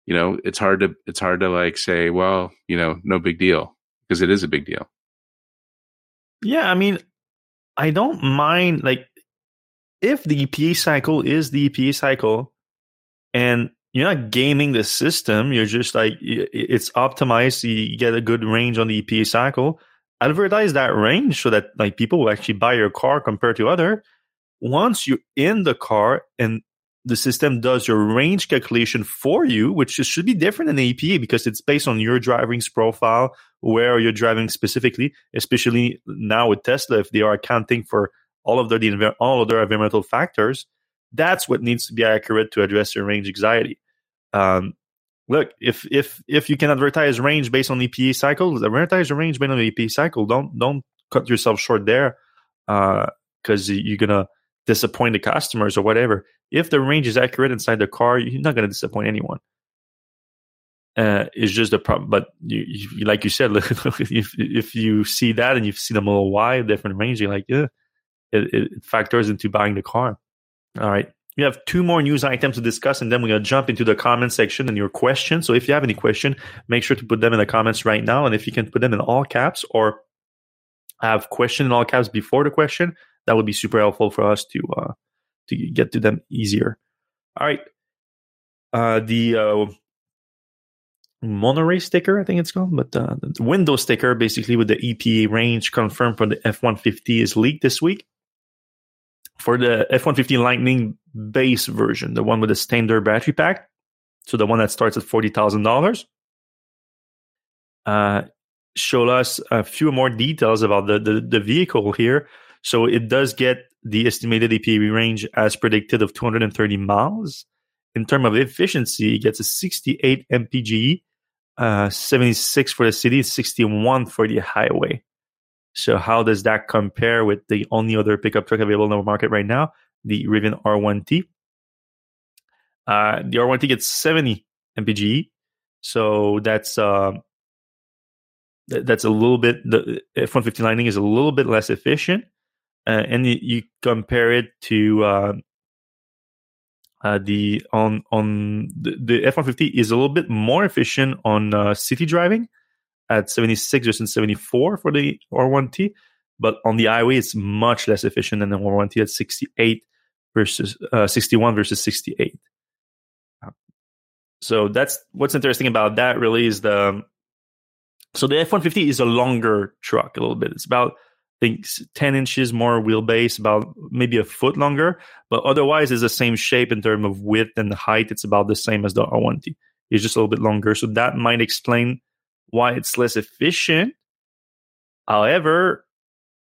You know, it's hard to it's hard to like say, well, you know, no big deal because it is a big deal. Yeah, I mean, I don't mind like if the EPA cycle is the EPA cycle and you're not gaming the system, you're just like it's optimized, so you get a good range on the EPA cycle advertise that range so that like people will actually buy your car compared to other once you're in the car and the system does your range calculation for you, which should be different than EPA because it's based on your driving's profile, where you're driving specifically, especially now with Tesla, if they are accounting for all of the all of their environmental factors, that's what needs to be accurate to address your range anxiety. Um, look, if if if you can advertise range based on EPA cycles, advertise your range based on the EPA cycle. Don't don't cut yourself short there because uh, you're gonna disappoint the customers or whatever. If the range is accurate inside the car, you're not gonna disappoint anyone. Uh, it's just a problem, but you, you, like you said, if if you see that and you've see a little wide, different range, you're like, yeah, it, it factors into buying the car. All right. We have two more news items to discuss, and then we're going to jump into the comment section and your questions. So if you have any question, make sure to put them in the comments right now. And if you can put them in all caps or have question in all caps before the question, that would be super helpful for us to uh, to get to them easier. All right. Uh, the uh, Monroney sticker, I think it's called, but uh, the window sticker, basically with the EPA range confirmed for the F one fifty, is leaked this week for the F-150 Lightning base version, the one with the standard battery pack, so the one that starts at forty thousand dollars, uh, showed us a few more details about the, the, the vehicle here. So it does get the estimated EPA range as predicted of 230 miles. In terms of efficiency, it gets a 68 mpg, uh, 76 for the city, 61 for the highway. So how does that compare with the only other pickup truck available in the market right now, the Rivian R1T? Uh, the R1T gets 70 mpg, so that's uh, that's a little bit the F150 Lightning is a little bit less efficient, uh, and you, you, compare it to uh, uh, the on on the, the F150 is a little bit more efficient on uh, city driving, at 76 versus 74 for the R1T. But on the highway, it's much less efficient than the R1T at 68 versus uh, 61 versus 68. So that's what's interesting about that. Really, is the so the F one fifty is a longer truck a little bit. It's about think ten inches more wheelbase, about maybe a foot longer, but otherwise it's the same shape in terms of width and height. It's about the same as the R one T. It's just a little bit longer, so that might explain why it's less efficient. However,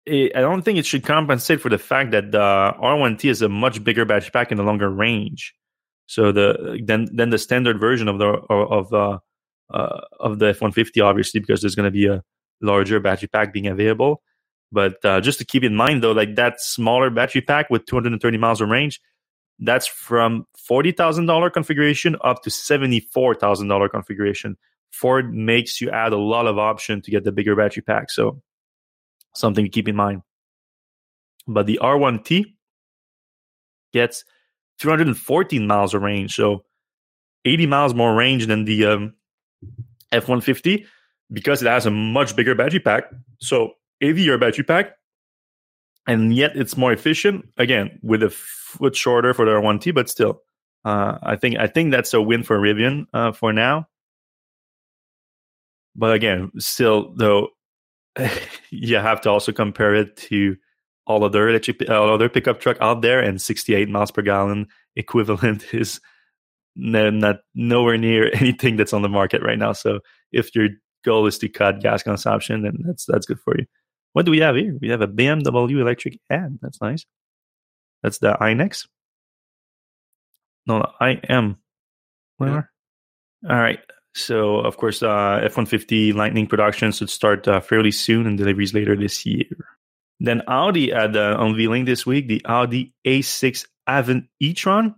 it, I don't think it should compensate for the fact that the R1T is a much bigger battery pack and a longer range. So the then then the standard version of the of uh, uh, of the F150, obviously, because there's going to be a larger battery pack being available. But uh, just to keep in mind, though, like that smaller battery pack with 230 miles of range, that's from forty thousand dollar configuration up to seventy four thousand dollar configuration. Ford makes you add a lot of option to get the bigger battery pack. So something to keep in mind. But the R1T gets 314 miles of range. So 80 miles more range than the um, F150 because it has a much bigger battery pack. So heavier battery pack, and yet it's more efficient. Again, with a foot shorter for the R1T, but still, uh, I think I think that's a win for Rivian uh, for now. But again, still though, you have to also compare it to all other electric, all other pickup truck out there, and 68 miles per gallon equivalent is not nowhere near anything that's on the market right now. So if your goal is to cut gas consumption, then that's that's good for you. What do we have here? We have a BMW electric ad. That's nice. That's the iNext. No, I am. Where? Yeah. All right. So, of course, uh, F 150 Lightning production should start uh, fairly soon and deliveries later this year. Then Audi had uh, unveiling this week the Audi A6 Avant e-tron.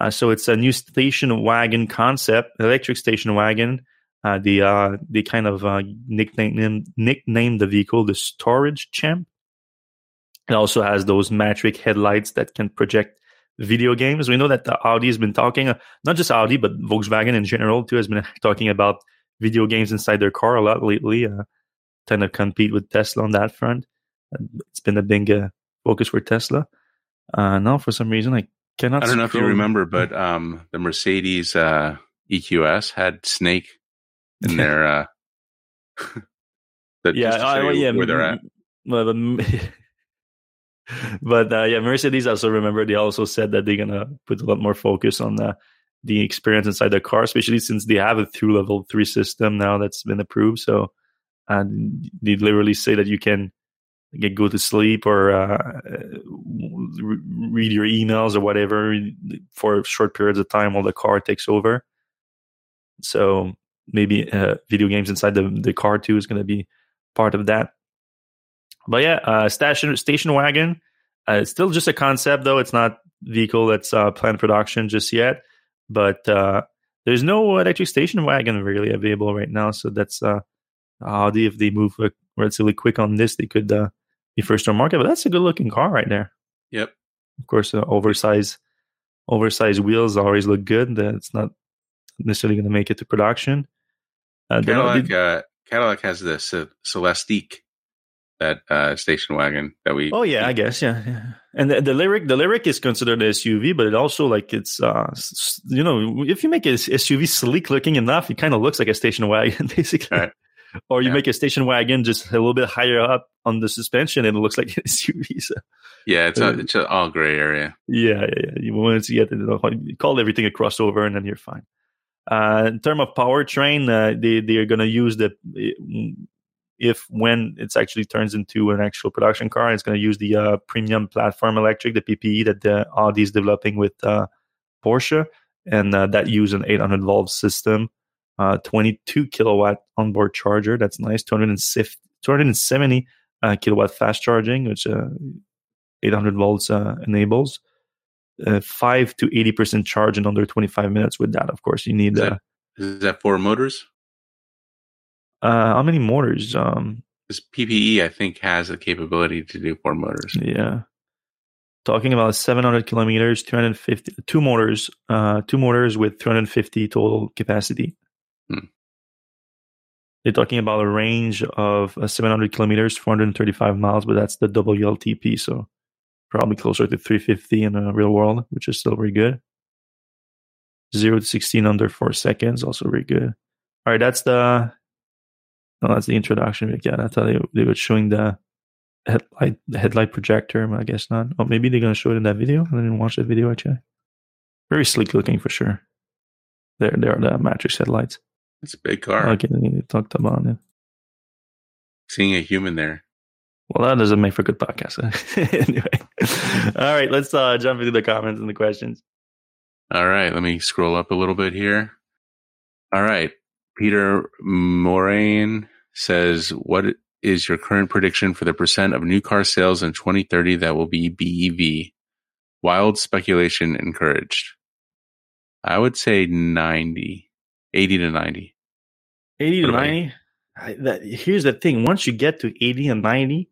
Uh, so it's a new station wagon concept, electric station wagon. Uh, they uh, they kind of uh, nicknamed nicknamed the vehicle the Storage Champ. It also has those matrix headlights that can project video games. We know that Audi has been talking, uh, not just Audi, but Volkswagen in general too, has been talking about video games inside their car a lot lately, uh, trying to compete with Tesla on that front. It's been a big uh, focus for Tesla. Uh, now, for some reason, I cannot. I don't know if you remember, but um, the Mercedes uh, EQS had Snake in their. Uh, yeah, I, yeah, where they're at. Well, but uh, yeah, Mercedes also remember they also said that they're gonna put a lot more focus on the the experience inside the car, especially since they have a through level three system now that's been approved. So and they literally say that you can get go to sleep or uh, re- read your emails or whatever for short periods of time while the car takes over. So maybe uh, video games inside the the car too is going to be part of that. But yeah, uh, station station wagon. Uh, it's still just a concept though. It's not vehicle that's uh, planned production just yet. But uh, there's no electric station wagon really available right now. So that's uh, Audi. If they move uh, relatively quick on this, they could uh, be first on market. But that's a good looking car right there. Yep. Of course, uh, oversized oversized wheels always look good. It's not necessarily going to make it to production. Uh, Cadillac, uh, Cadillac has the Ce- Celestiq, that uh, station wagon that we. Oh yeah, I guess yeah, yeah. And the, the Lyriq, the Lyriq is considered an SUV, but it also like it's uh, you know, if you make a SUV sleek looking enough, it kind of looks like a station wagon basically. Right. Or you yeah. make a station wagon just a little bit higher up on the suspension, and it looks like an SUV. So. Yeah, it's, a, uh, it's a all gray area. Yeah, yeah, yeah. You want to get it, call everything a crossover, and then you're fine. Uh, in terms of powertrain, uh, they they are going to use the if when it actually turns into an actual production car, it's going to use the uh, premium platform electric, the PPE that the Audi is developing with uh, Porsche, and uh, that use an 800 volt system, uh, 22 kilowatt onboard charger. That's nice. 270 kilowatt fast charging, which 800 volts enables uh, five to eighty percent charge in under twenty five minutes. With that, of course, you need. Is that, uh, is that four motors? Uh, how many motors? Um, this PPE, I think, has the capability to do four motors. Yeah, talking about 700 kilometers, 250, two motors, uh, two motors with 350 total capacity. Hmm. They're talking about a range of uh, 700 kilometers, 435 miles, but that's the WLTP. So probably closer to 350 in the real world, which is still very good. Zero to 16 under four seconds, also very good. All right, that's the no, that's the introduction. Yeah, that's how they, they were showing the headlight the headlight projector. I guess not. Oh, maybe they're gonna show it in that video. I didn't watch that video actually. Very sleek looking for sure. There, there are the matrix headlights. It's a big car. Okay, they talked about it. Seeing a human there. Well, that doesn't make for good podcast. anyway, all right, let's uh, jump into the comments and the questions. All right, let me scroll up a little bit here. All right, Peter Moraine says, "What is your current prediction for the percent of new car sales in 2030 that will be BEV? Wild speculation encouraged." I would say 90, 80 to 90. 80 to 90? I, that, here's the thing. Once you get to 80 and 90,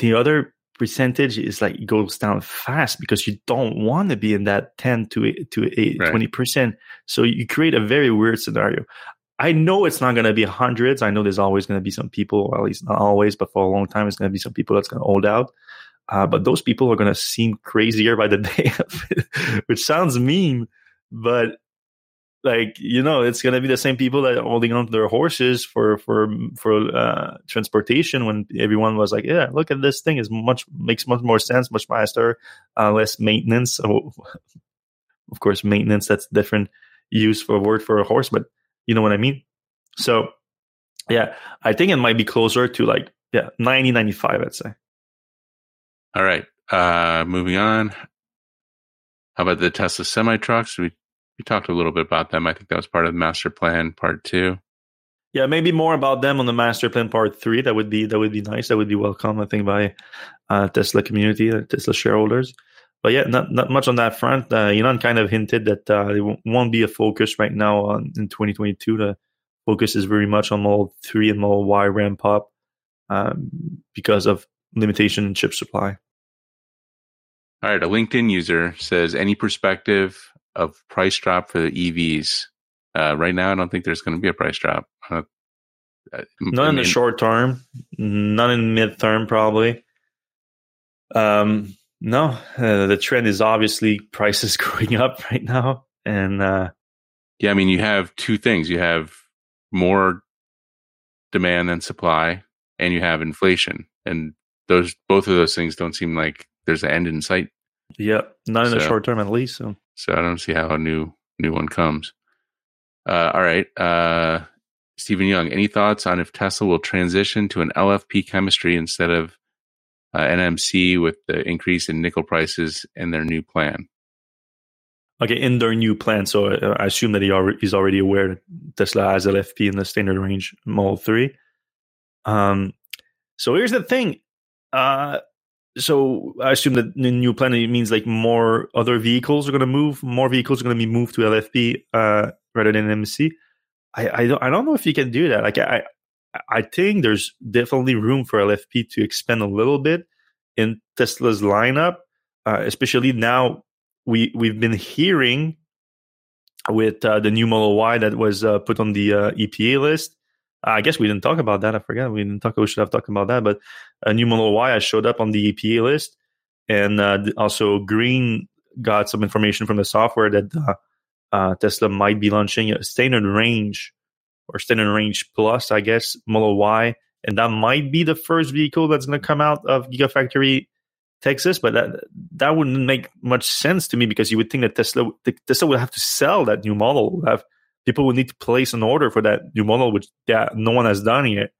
the other percentage is like it goes down fast because you don't want to be in that 10 to to 8, right. 20%. So you create a very weird scenario. I know it's not going to be hundreds. I know there's always going to be some people, well, at least not always, but for a long time, it's going to be some people that's going to hold out. Uh, but those people are going to seem crazier by the day, which sounds mean, but like you know it's going to be the same people that are holding on to their horses for for for uh, transportation when everyone was like yeah look at this thing. Is much makes much more sense much faster uh, less maintenance. So of course maintenance that's different use for a word for a horse but you know what i mean? So yeah i think it might be closer to like yeah 90 95 i'd say. All right uh moving on. How about the tesla semi trucks we you talked a little bit about them. I think that was part of the master plan part two. Yeah, maybe more about them on the master plan part three. That would be that would be nice. That would be welcome, I think, by uh, Tesla community, uh, Tesla shareholders. But yeah, not not much on that front. Uh, Elon kind of hinted that uh, it won't be a focus right now on in 2022. The focus is very much on Model three and Model Y ramp up um, because of limitation in chip supply. All right, a LinkedIn user says, any perspective of price drop for the EVs. Uh, right now, I don't think there's going to be a price drop. Uh, not in the short term, not in mid term, probably. Um, no, uh, the trend is obviously prices going up right now, and uh, yeah, I mean you have two things: you have more demand than supply, and you have inflation, and those both of those things don't seem like there's an end in sight. Yeah, not in the short term at least. So So I don't see how a new new one comes. Uh, all right, uh, Stephen Young. Any thoughts on if Tesla will transition to an LFP chemistry instead of uh, NMC with the increase in nickel prices and their new plan? okay, in their new plan. So uh, I assume that he already, he's already aware that Tesla has LFP in the standard range Model Three. Um, so here's the thing. Uh, so I assume that the new plan means like more other vehicles are going to move. More vehicles are going to be moved to LFP uh, rather than MC. I I don't I don't know if you can do that. Like I I think there's definitely room for LFP to expand a little bit in Tesla's lineup, uh, especially now we we've been hearing with uh, the new Model Y that was uh, put on the uh, EPA list. I guess we didn't talk about that. I forgot we didn't talk. We should have talked about that. But a new Model Y showed up on the EPA list, and uh, also Green got some information from the software that uh, uh, Tesla might be launching a standard range or standard range plus, I guess, Model Y, and that might be the first vehicle that's going to come out of Gigafactory Texas. But that that wouldn't make much sense to me because you would think that Tesla Tesla would have to sell that new model. Have people would need to place an order for that new model, which yeah, no one has done yet.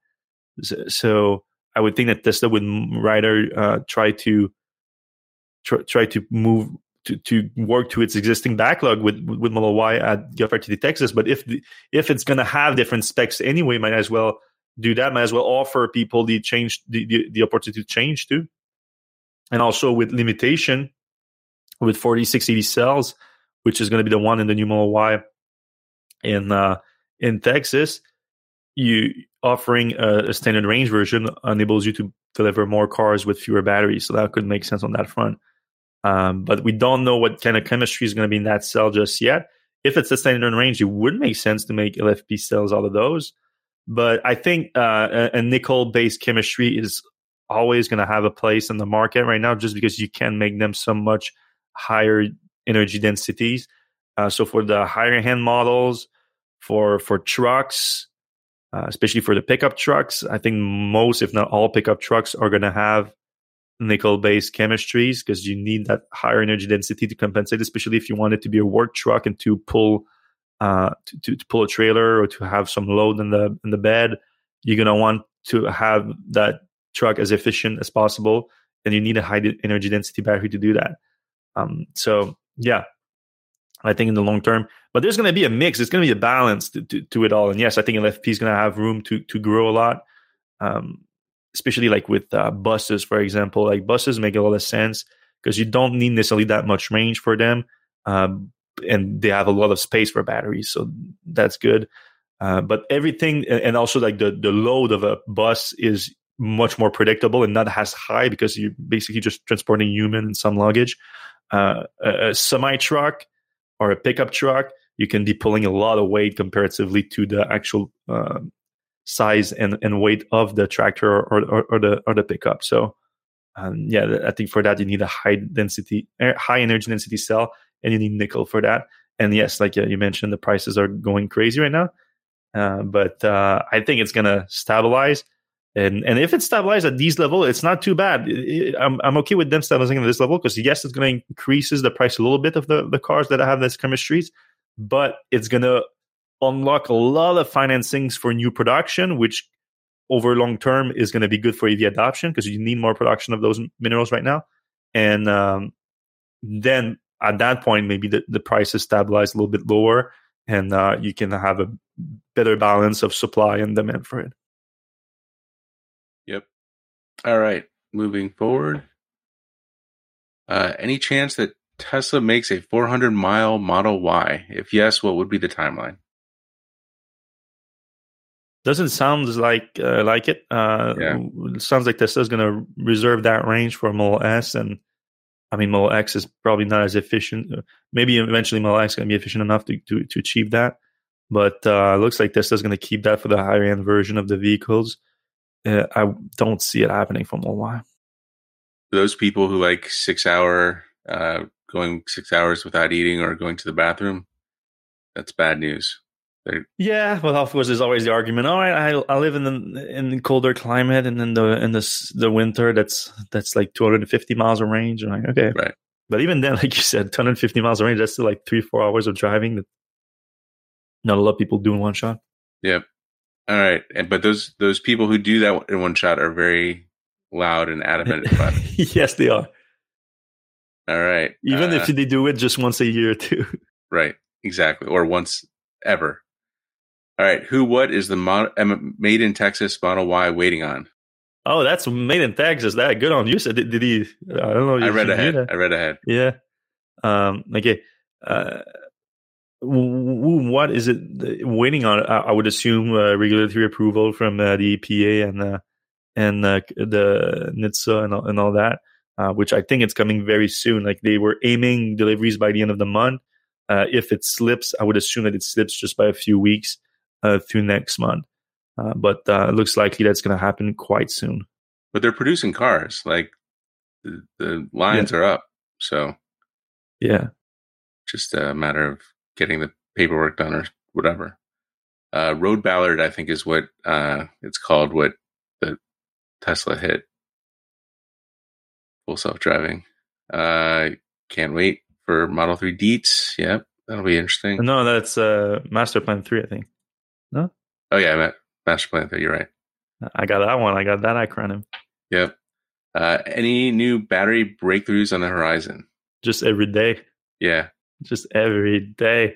So, I would think that Tesla would rather uh, try to try, try to move to, to work to its existing backlog with with Model Y at Gigafactory Texas. But if the, if it's going to have different specs anyway, might as well do that. Might as well offer people the change the, the, the opportunity to change too, and also with limitation with 4680 cells, which is going to be the one in the new Model Y in uh, in Texas. You offering a, a standard range version enables you to deliver more cars with fewer batteries, so that could make sense on that front. Um, but we don't know what kind of chemistry is going to be in that cell just yet. If it's a standard range, it would make sense to make LFP cells out of those. But I think uh, a, a nickel-based chemistry is always going to have a place in the market right now, just because you can make them so much higher energy densities. Uh, so for the higher end models, for for trucks, uh, especially for the pickup trucks, I think most, if not all, pickup trucks are going to have nickel based chemistries because you need that higher energy density to compensate, especially if you want it to be a work truck and to pull uh, to, to, to pull a trailer or to have some load in the in the bed. You're gonna want to have that truck as efficient as possible, and you need a high energy density battery to do that. Um, so yeah, I think in the long term, but there's going to be a mix. It's going to be a balance to, to, to, it all. And yes, I think LFP is going to have room to to grow a lot, um, especially like with uh, buses, for example. Like buses make a lot of sense because you don't need necessarily that much range for them, um, and they have a lot of space for batteries, so that's good. Uh, but everything, and also like the the load of a bus is much more predictable and not as high because you're basically just transporting human and some luggage. Uh, a, a semi truck or a pickup truck, you can be pulling a lot of weight comparatively to the actual uh, size and, and weight of the tractor or, or, or the or the pickup. So, um, yeah, I think for that you need a high density, high energy density cell, and you need nickel for that. And yes, like you mentioned, the prices are going crazy right now. Uh, but uh, I think it's gonna stabilize. And and if it's stabilized at these level, it's not too bad. It, it, I'm I'm okay with them stabilizing at this level because yes, it's going to increases the price a little bit of the the cars that I have these chemistries, but it's going to unlock a lot of financings for new production, which over long term is going to be good for EV adoption because you need more production of those minerals right now. And um, then at that point, maybe the, the price is stabilized a little bit lower, and uh, you can have a better balance of supply and demand for it. All right. Moving forward. Uh, any chance that Tesla makes a 400 mile Model Y? If yes, what would be the timeline? Doesn't sound like uh, like it. Uh, Yeah. it sounds like Tesla's going to reserve that range for Model S, and I mean Model X is probably not as efficient. Maybe eventually Model X is going to be efficient enough to, to to achieve that, but uh, looks like Tesla's going to keep that for the higher end version of the vehicles. Uh, I don't see it happening for Model Y. Those people who like six hour, uh, going six hours without eating or going to the bathroom, that's bad news. They're, Yeah, well, of course, there's always the argument. All right, I I live in the in the colder climate, and then the in the the winter, that's that's like 250 miles of range. I'm like, okay, Right. But even then, like you said, 250 miles of range, that's still like three four hours of driving. That not a lot of people do in one shot. Yep. All right, and but those those people who do that in one shot are very loud and adamant about it. yes, they are. All right, Even uh, if they do it just once a year too. right, exactly, or once ever. All right, who what is the mod, um, made in Texas Model Y waiting on? Oh, that's made in Texas. That good on you. So did, did he? I don't know. I read ahead. I read ahead. Yeah. Um, okay. Uh, what is it waiting on? I, would assume uh, regulatory approval from uh, the EPA and uh, and uh, the NHTSA and all, and all that, uh, which I think it's coming very soon. Like they were aiming deliveries by the end of the month. Uh, if it slips, I would assume that it slips just by a few weeks uh, through next month. Uh, but uh, it looks likely that's going to happen quite soon. But they're producing cars. Like the, the lines are up, so Yeah. just a matter of getting the paperwork done or whatever. Uh, Road Ballard, I think, is what uh, it's called. What the Tesla hit. Full self driving. Uh, can't wait for Model Three Deets. Yep, that'll be interesting. No, that's uh, Master Plan 3, I think. No. Oh yeah, Ma- Master Plan Three. You're right. I got that one. I got that acronym. Yep. Uh, any new battery breakthroughs on the horizon? Just every day. Yeah, Just every day.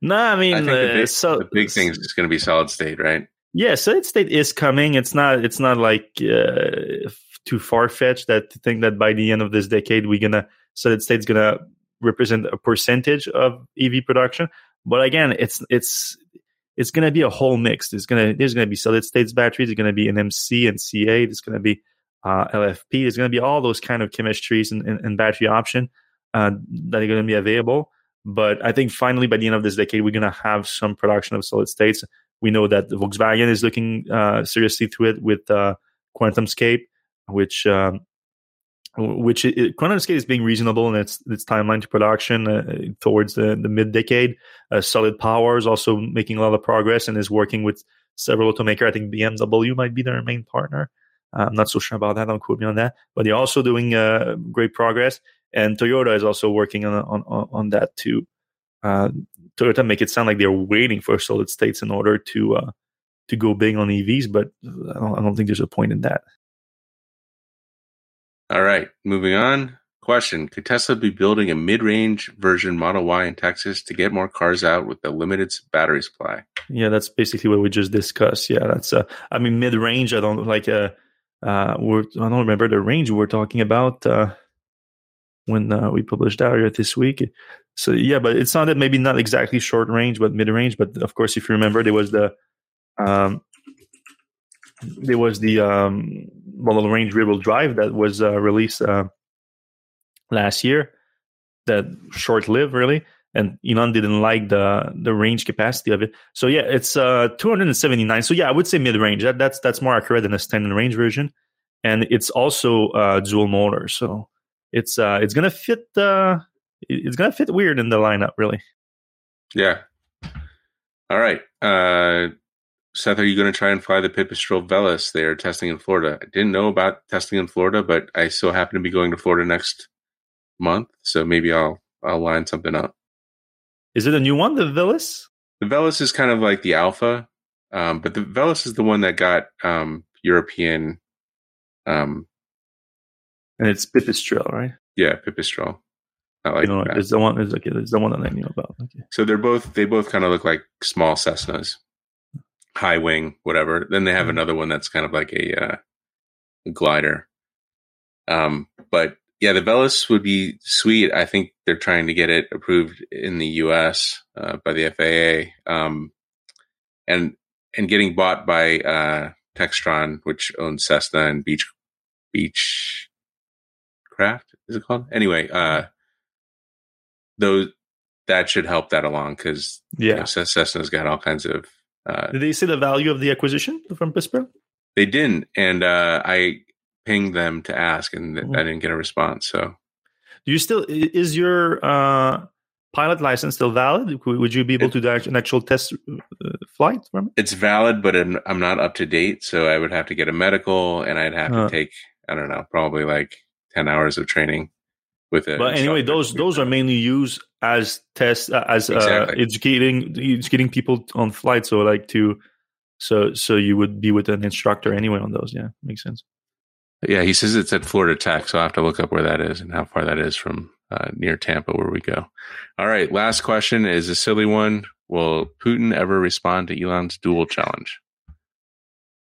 No, I mean, I think the uh, big, so, the big thing is just going to be solid state, right? Yeah, solid state is coming. It's not. It's not like uh, too far fetched that to think that by the end of this decade we're gonna solid state's gonna represent a percentage of EV production. But again, it's it's it's gonna be a whole mix. There's gonna there's gonna be solid states batteries. There's gonna be NMC and CA. There's gonna be uh, LFP. There's gonna be all those kind of chemistries and, and, and battery option uh, that are gonna be available. But I think finally by the end of this decade, we're gonna have some production of solid states. We know that Volkswagen is looking uh, seriously to it with uh, QuantumScape, which um, which it, QuantumScape is being reasonable in its its timeline to production uh, towards the, the mid decade. Uh, Solid Power is also making a lot of progress and is working with several automakers. I think BMW might be their main partner. Uh, I'm not so sure about that. Don't quote me on that. But they're also doing uh, great progress, and Toyota is also working on on on that too. Uh, Toyota make it sound like they're waiting for solid states in order to uh, to go big on EVs, but I don't, I don't think there's a point in that. All right, moving on. Question: Could Tesla be building a mid-range version Model Y in Texas to get more cars out with a limited battery supply? Yeah, that's basically what we just discussed. Yeah, that's uh, I mean mid range. I don't like uh, uh, we're I don't remember the range we're talking about uh, when uh, we published earlier this week. So yeah, but it sounded maybe not exactly short range, but mid range. But of course, if you remember, there was the um, there was the um, model range rear wheel drive that was uh, released uh, last year. That short lived really, and Elon didn't like the the range capacity of it. So yeah, it's uh 279. So yeah, I would say mid range. That that's that's more accurate than a standard range version, and it's also uh, dual motor. So it's uh it's gonna fit uh it's gonna fit weird in the lineup really. Yeah. All right. Uh, Seth, are you going to try and fly the Pipistrel Velis? They are testing in Florida. I didn't know about testing in Florida, but I so happen to be going to Florida next month, so maybe I'll I'll line something up. Is it a new one, the Velis? The Velis is kind of like the Alpha, um, but the Velis is the one that got um, European. Um, And it's Pipistrel, right? yeah, Pipistrel. Not like you know, that. it's the one. It's okay. It's the one that I knew about. Okay. So they're both they both kind of look like small Cessnas, high wing, whatever. Then they have Mhm. another one that's kind of like a, uh, a glider. Um, but yeah, the Velis would be sweet. I think they're trying to get it approved in the U.S. Uh, by the FAA, um, and and getting bought by uh, Textron, which owns Cessna and Beach Beech Craft. Is it called? Anyway, uh, those that should help that along because Yeah. you know, Cessna's got all kinds of. Uh, Did they say the value of the acquisition from Pipistrel? they didn't, and uh, I pinged them to ask, and Mhm. I didn't get a response. So Do you still is your uh pilot license still valid? Would you be able to do an actual test uh, flight from it? It's valid, but I'm not up to date, so I would have to get a medical, and I'd have uh, to take I don't know, probably like ten hours of training with it. But anyway, those those are mainly used as tests uh, as uh, exactly. educating educating people on flight. So like to so so you would be with an instructor anyway on those. Yeah, makes sense. Yeah, he says it's at Florida Tech, so I have to look up where that is and how far that is from uh, near Tampa, where we go. All right, last question is a silly one. Will Putin ever respond to Elon's duel challenge?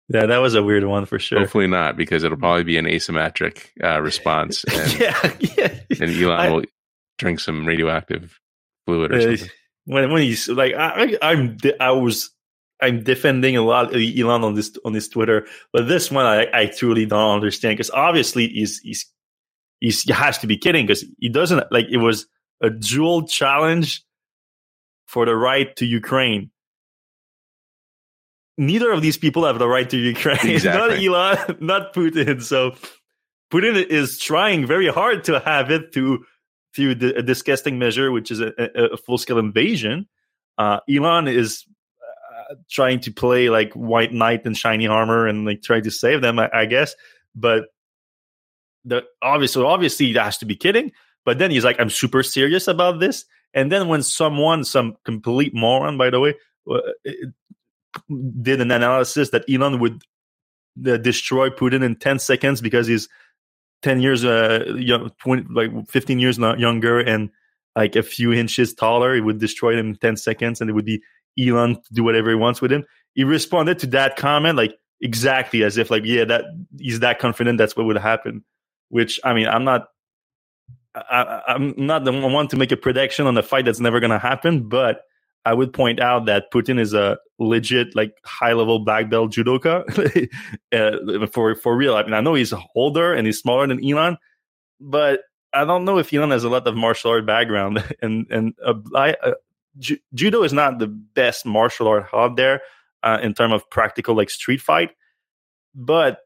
Yeah, that was a weird one for sure. Hopefully not, because it'll probably be an asymmetric uh, response. And, yeah, yeah. And Elon I, will drink some radioactive fluid or uh, something. When when he's like, I, I'm I was I'm defending a lot of Elon on this on his Twitter, but this one I, I truly don't understand because obviously he's he's he's he has to be kidding because he doesn't like it was a duel challenge for the right to Ukraine neither of these people have the right to Ukraine. Exactly. not Elon, not Putin. So Putin is trying very hard to have it through through the, a disgusting measure, which is a, a full scale invasion. Uh, Elon is uh, trying to play like white knight and shiny armor and like trying to save them, I, I guess. But the obviously, obviously, he has to be kidding. But then he's like, "I'm super serious about this." And then when someone, some complete moron, by the way, uh, did an analysis that Elon would uh, destroy Putin in 10 seconds because he's 10 years, uh, young, 20, like 15 years younger and like a few inches taller. He would destroy him in 10 seconds and it would be Elon to do whatever he wants with him. He responded to that comment like exactly as if like, yeah, that he's that confident that's what would happen. Which I mean, I'm not I, am not the one to make a prediction on a fight that's never going to happen, but I would point out that Putin is a legit, like high level black belt judoka uh, for for real. I mean, I know he's older and he's smaller than Elon, but I don't know if Elon has a lot of martial art background. and and uh, uh, ju- judo is not the best martial art out there uh, in terms of practical like street fight, but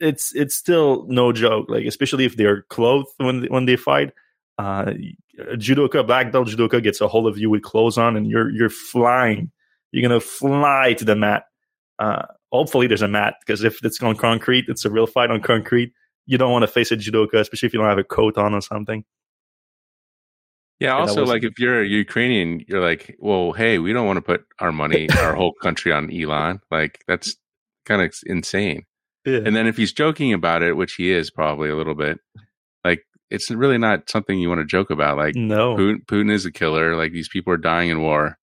it's it's still no joke. Like especially if they're clothed when when they fight uh, judoka, black belt judoka gets a hold of you with clothes on, and you're you're flying. You're gonna fly to the mat. Uh, hopefully, there's a mat because if it's on concrete, it's a real fight on concrete. You don't want to face a judoka, especially if you don't have a coat on or something. Yeah. Also, was, like if you're a Ukrainian, you're like, well, hey, we don't want to put our money, our whole country on Elon. Like that's kind of insane. Yeah. And then if he's joking about it, which he is probably a little bit, it's really not something you want to joke about. Like, no, Putin, Putin is a killer. Like these people are dying in war,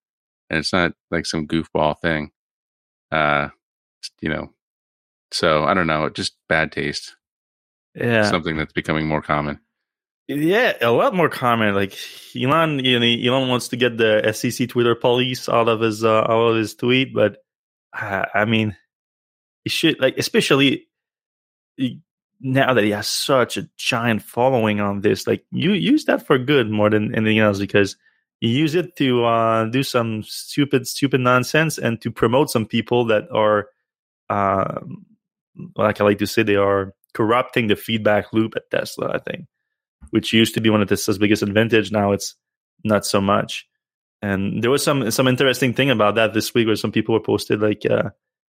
and it's not like some goofball thing. Uh, you know, so I don't know, just bad taste. Yeah, something that's becoming more common. Yeah, a lot more common. Like Elon, you know, Elon wants to get the SEC Twitter police out of his uh, out of his tweet, but uh, I mean, he should like, especially now that he has such a giant following on this, like you use that for good more than anything else because you use it to uh, do some stupid, stupid nonsense and to promote some people that are, uh, like I like to say, they are corrupting the feedback loop at Tesla. I think, which used to be one of Tesla's biggest advantage. Now it's not so much. And there was some some interesting thing about that this week, where some people were posted like uh,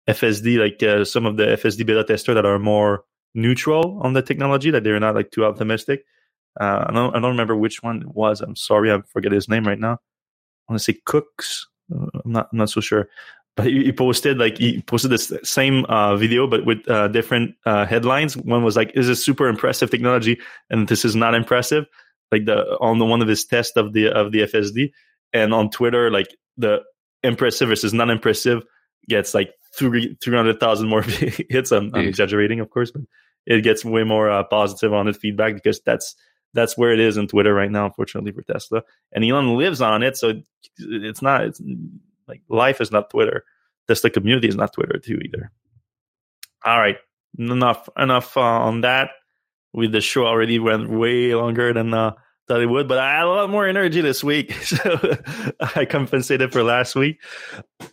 FSD, like uh, some of the FSD beta tester that are more neutral on the technology, that they're not like too optimistic. Uh, I don't I don't remember which one it was. I'm sorry, I forget his name right now. I want to say Cooks. Uh, I'm not I'm not so sure. But he, he posted like he posted this same uh, video, but with uh, different uh, headlines. One was like, "Is this super impressive technology?" and this is not impressive. Like the on the one of his tests of the of the FSD, and on Twitter, like the impressive versus non impressive gets like three three hundred thousand more hits. I'm, I'm, exaggerating, of course, but it gets way more uh, positive on it feedback because that's that's where it is in Twitter right now, unfortunately for Tesla. And Elon lives on it, so it's not it's like life is not Twitter. Tesla community is not Twitter too either. All right, enough enough uh, on that. With the show already went way longer than uh, thought it would, but I had a lot more energy this week, so I compensated for last week.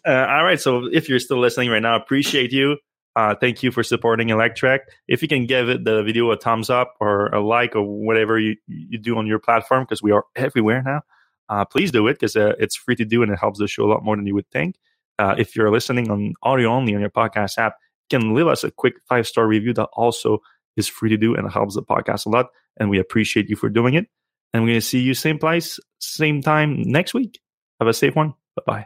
Uh, all right, so if you're still listening right now, appreciate you. Uh, thank you for supporting Electrek. If you can give it the video a thumbs up or a like or whatever you, you do on your platform, because we are everywhere now. uh, please do it because uh, it's free to do and it helps the show a lot more than you would think. Uh, if you're listening on audio only on your podcast app, you can leave us a quick five star review that also is free to do and helps the podcast a lot. And we appreciate you for doing it. And we're going to see you same place, same time next week. Have a safe one. Bye bye.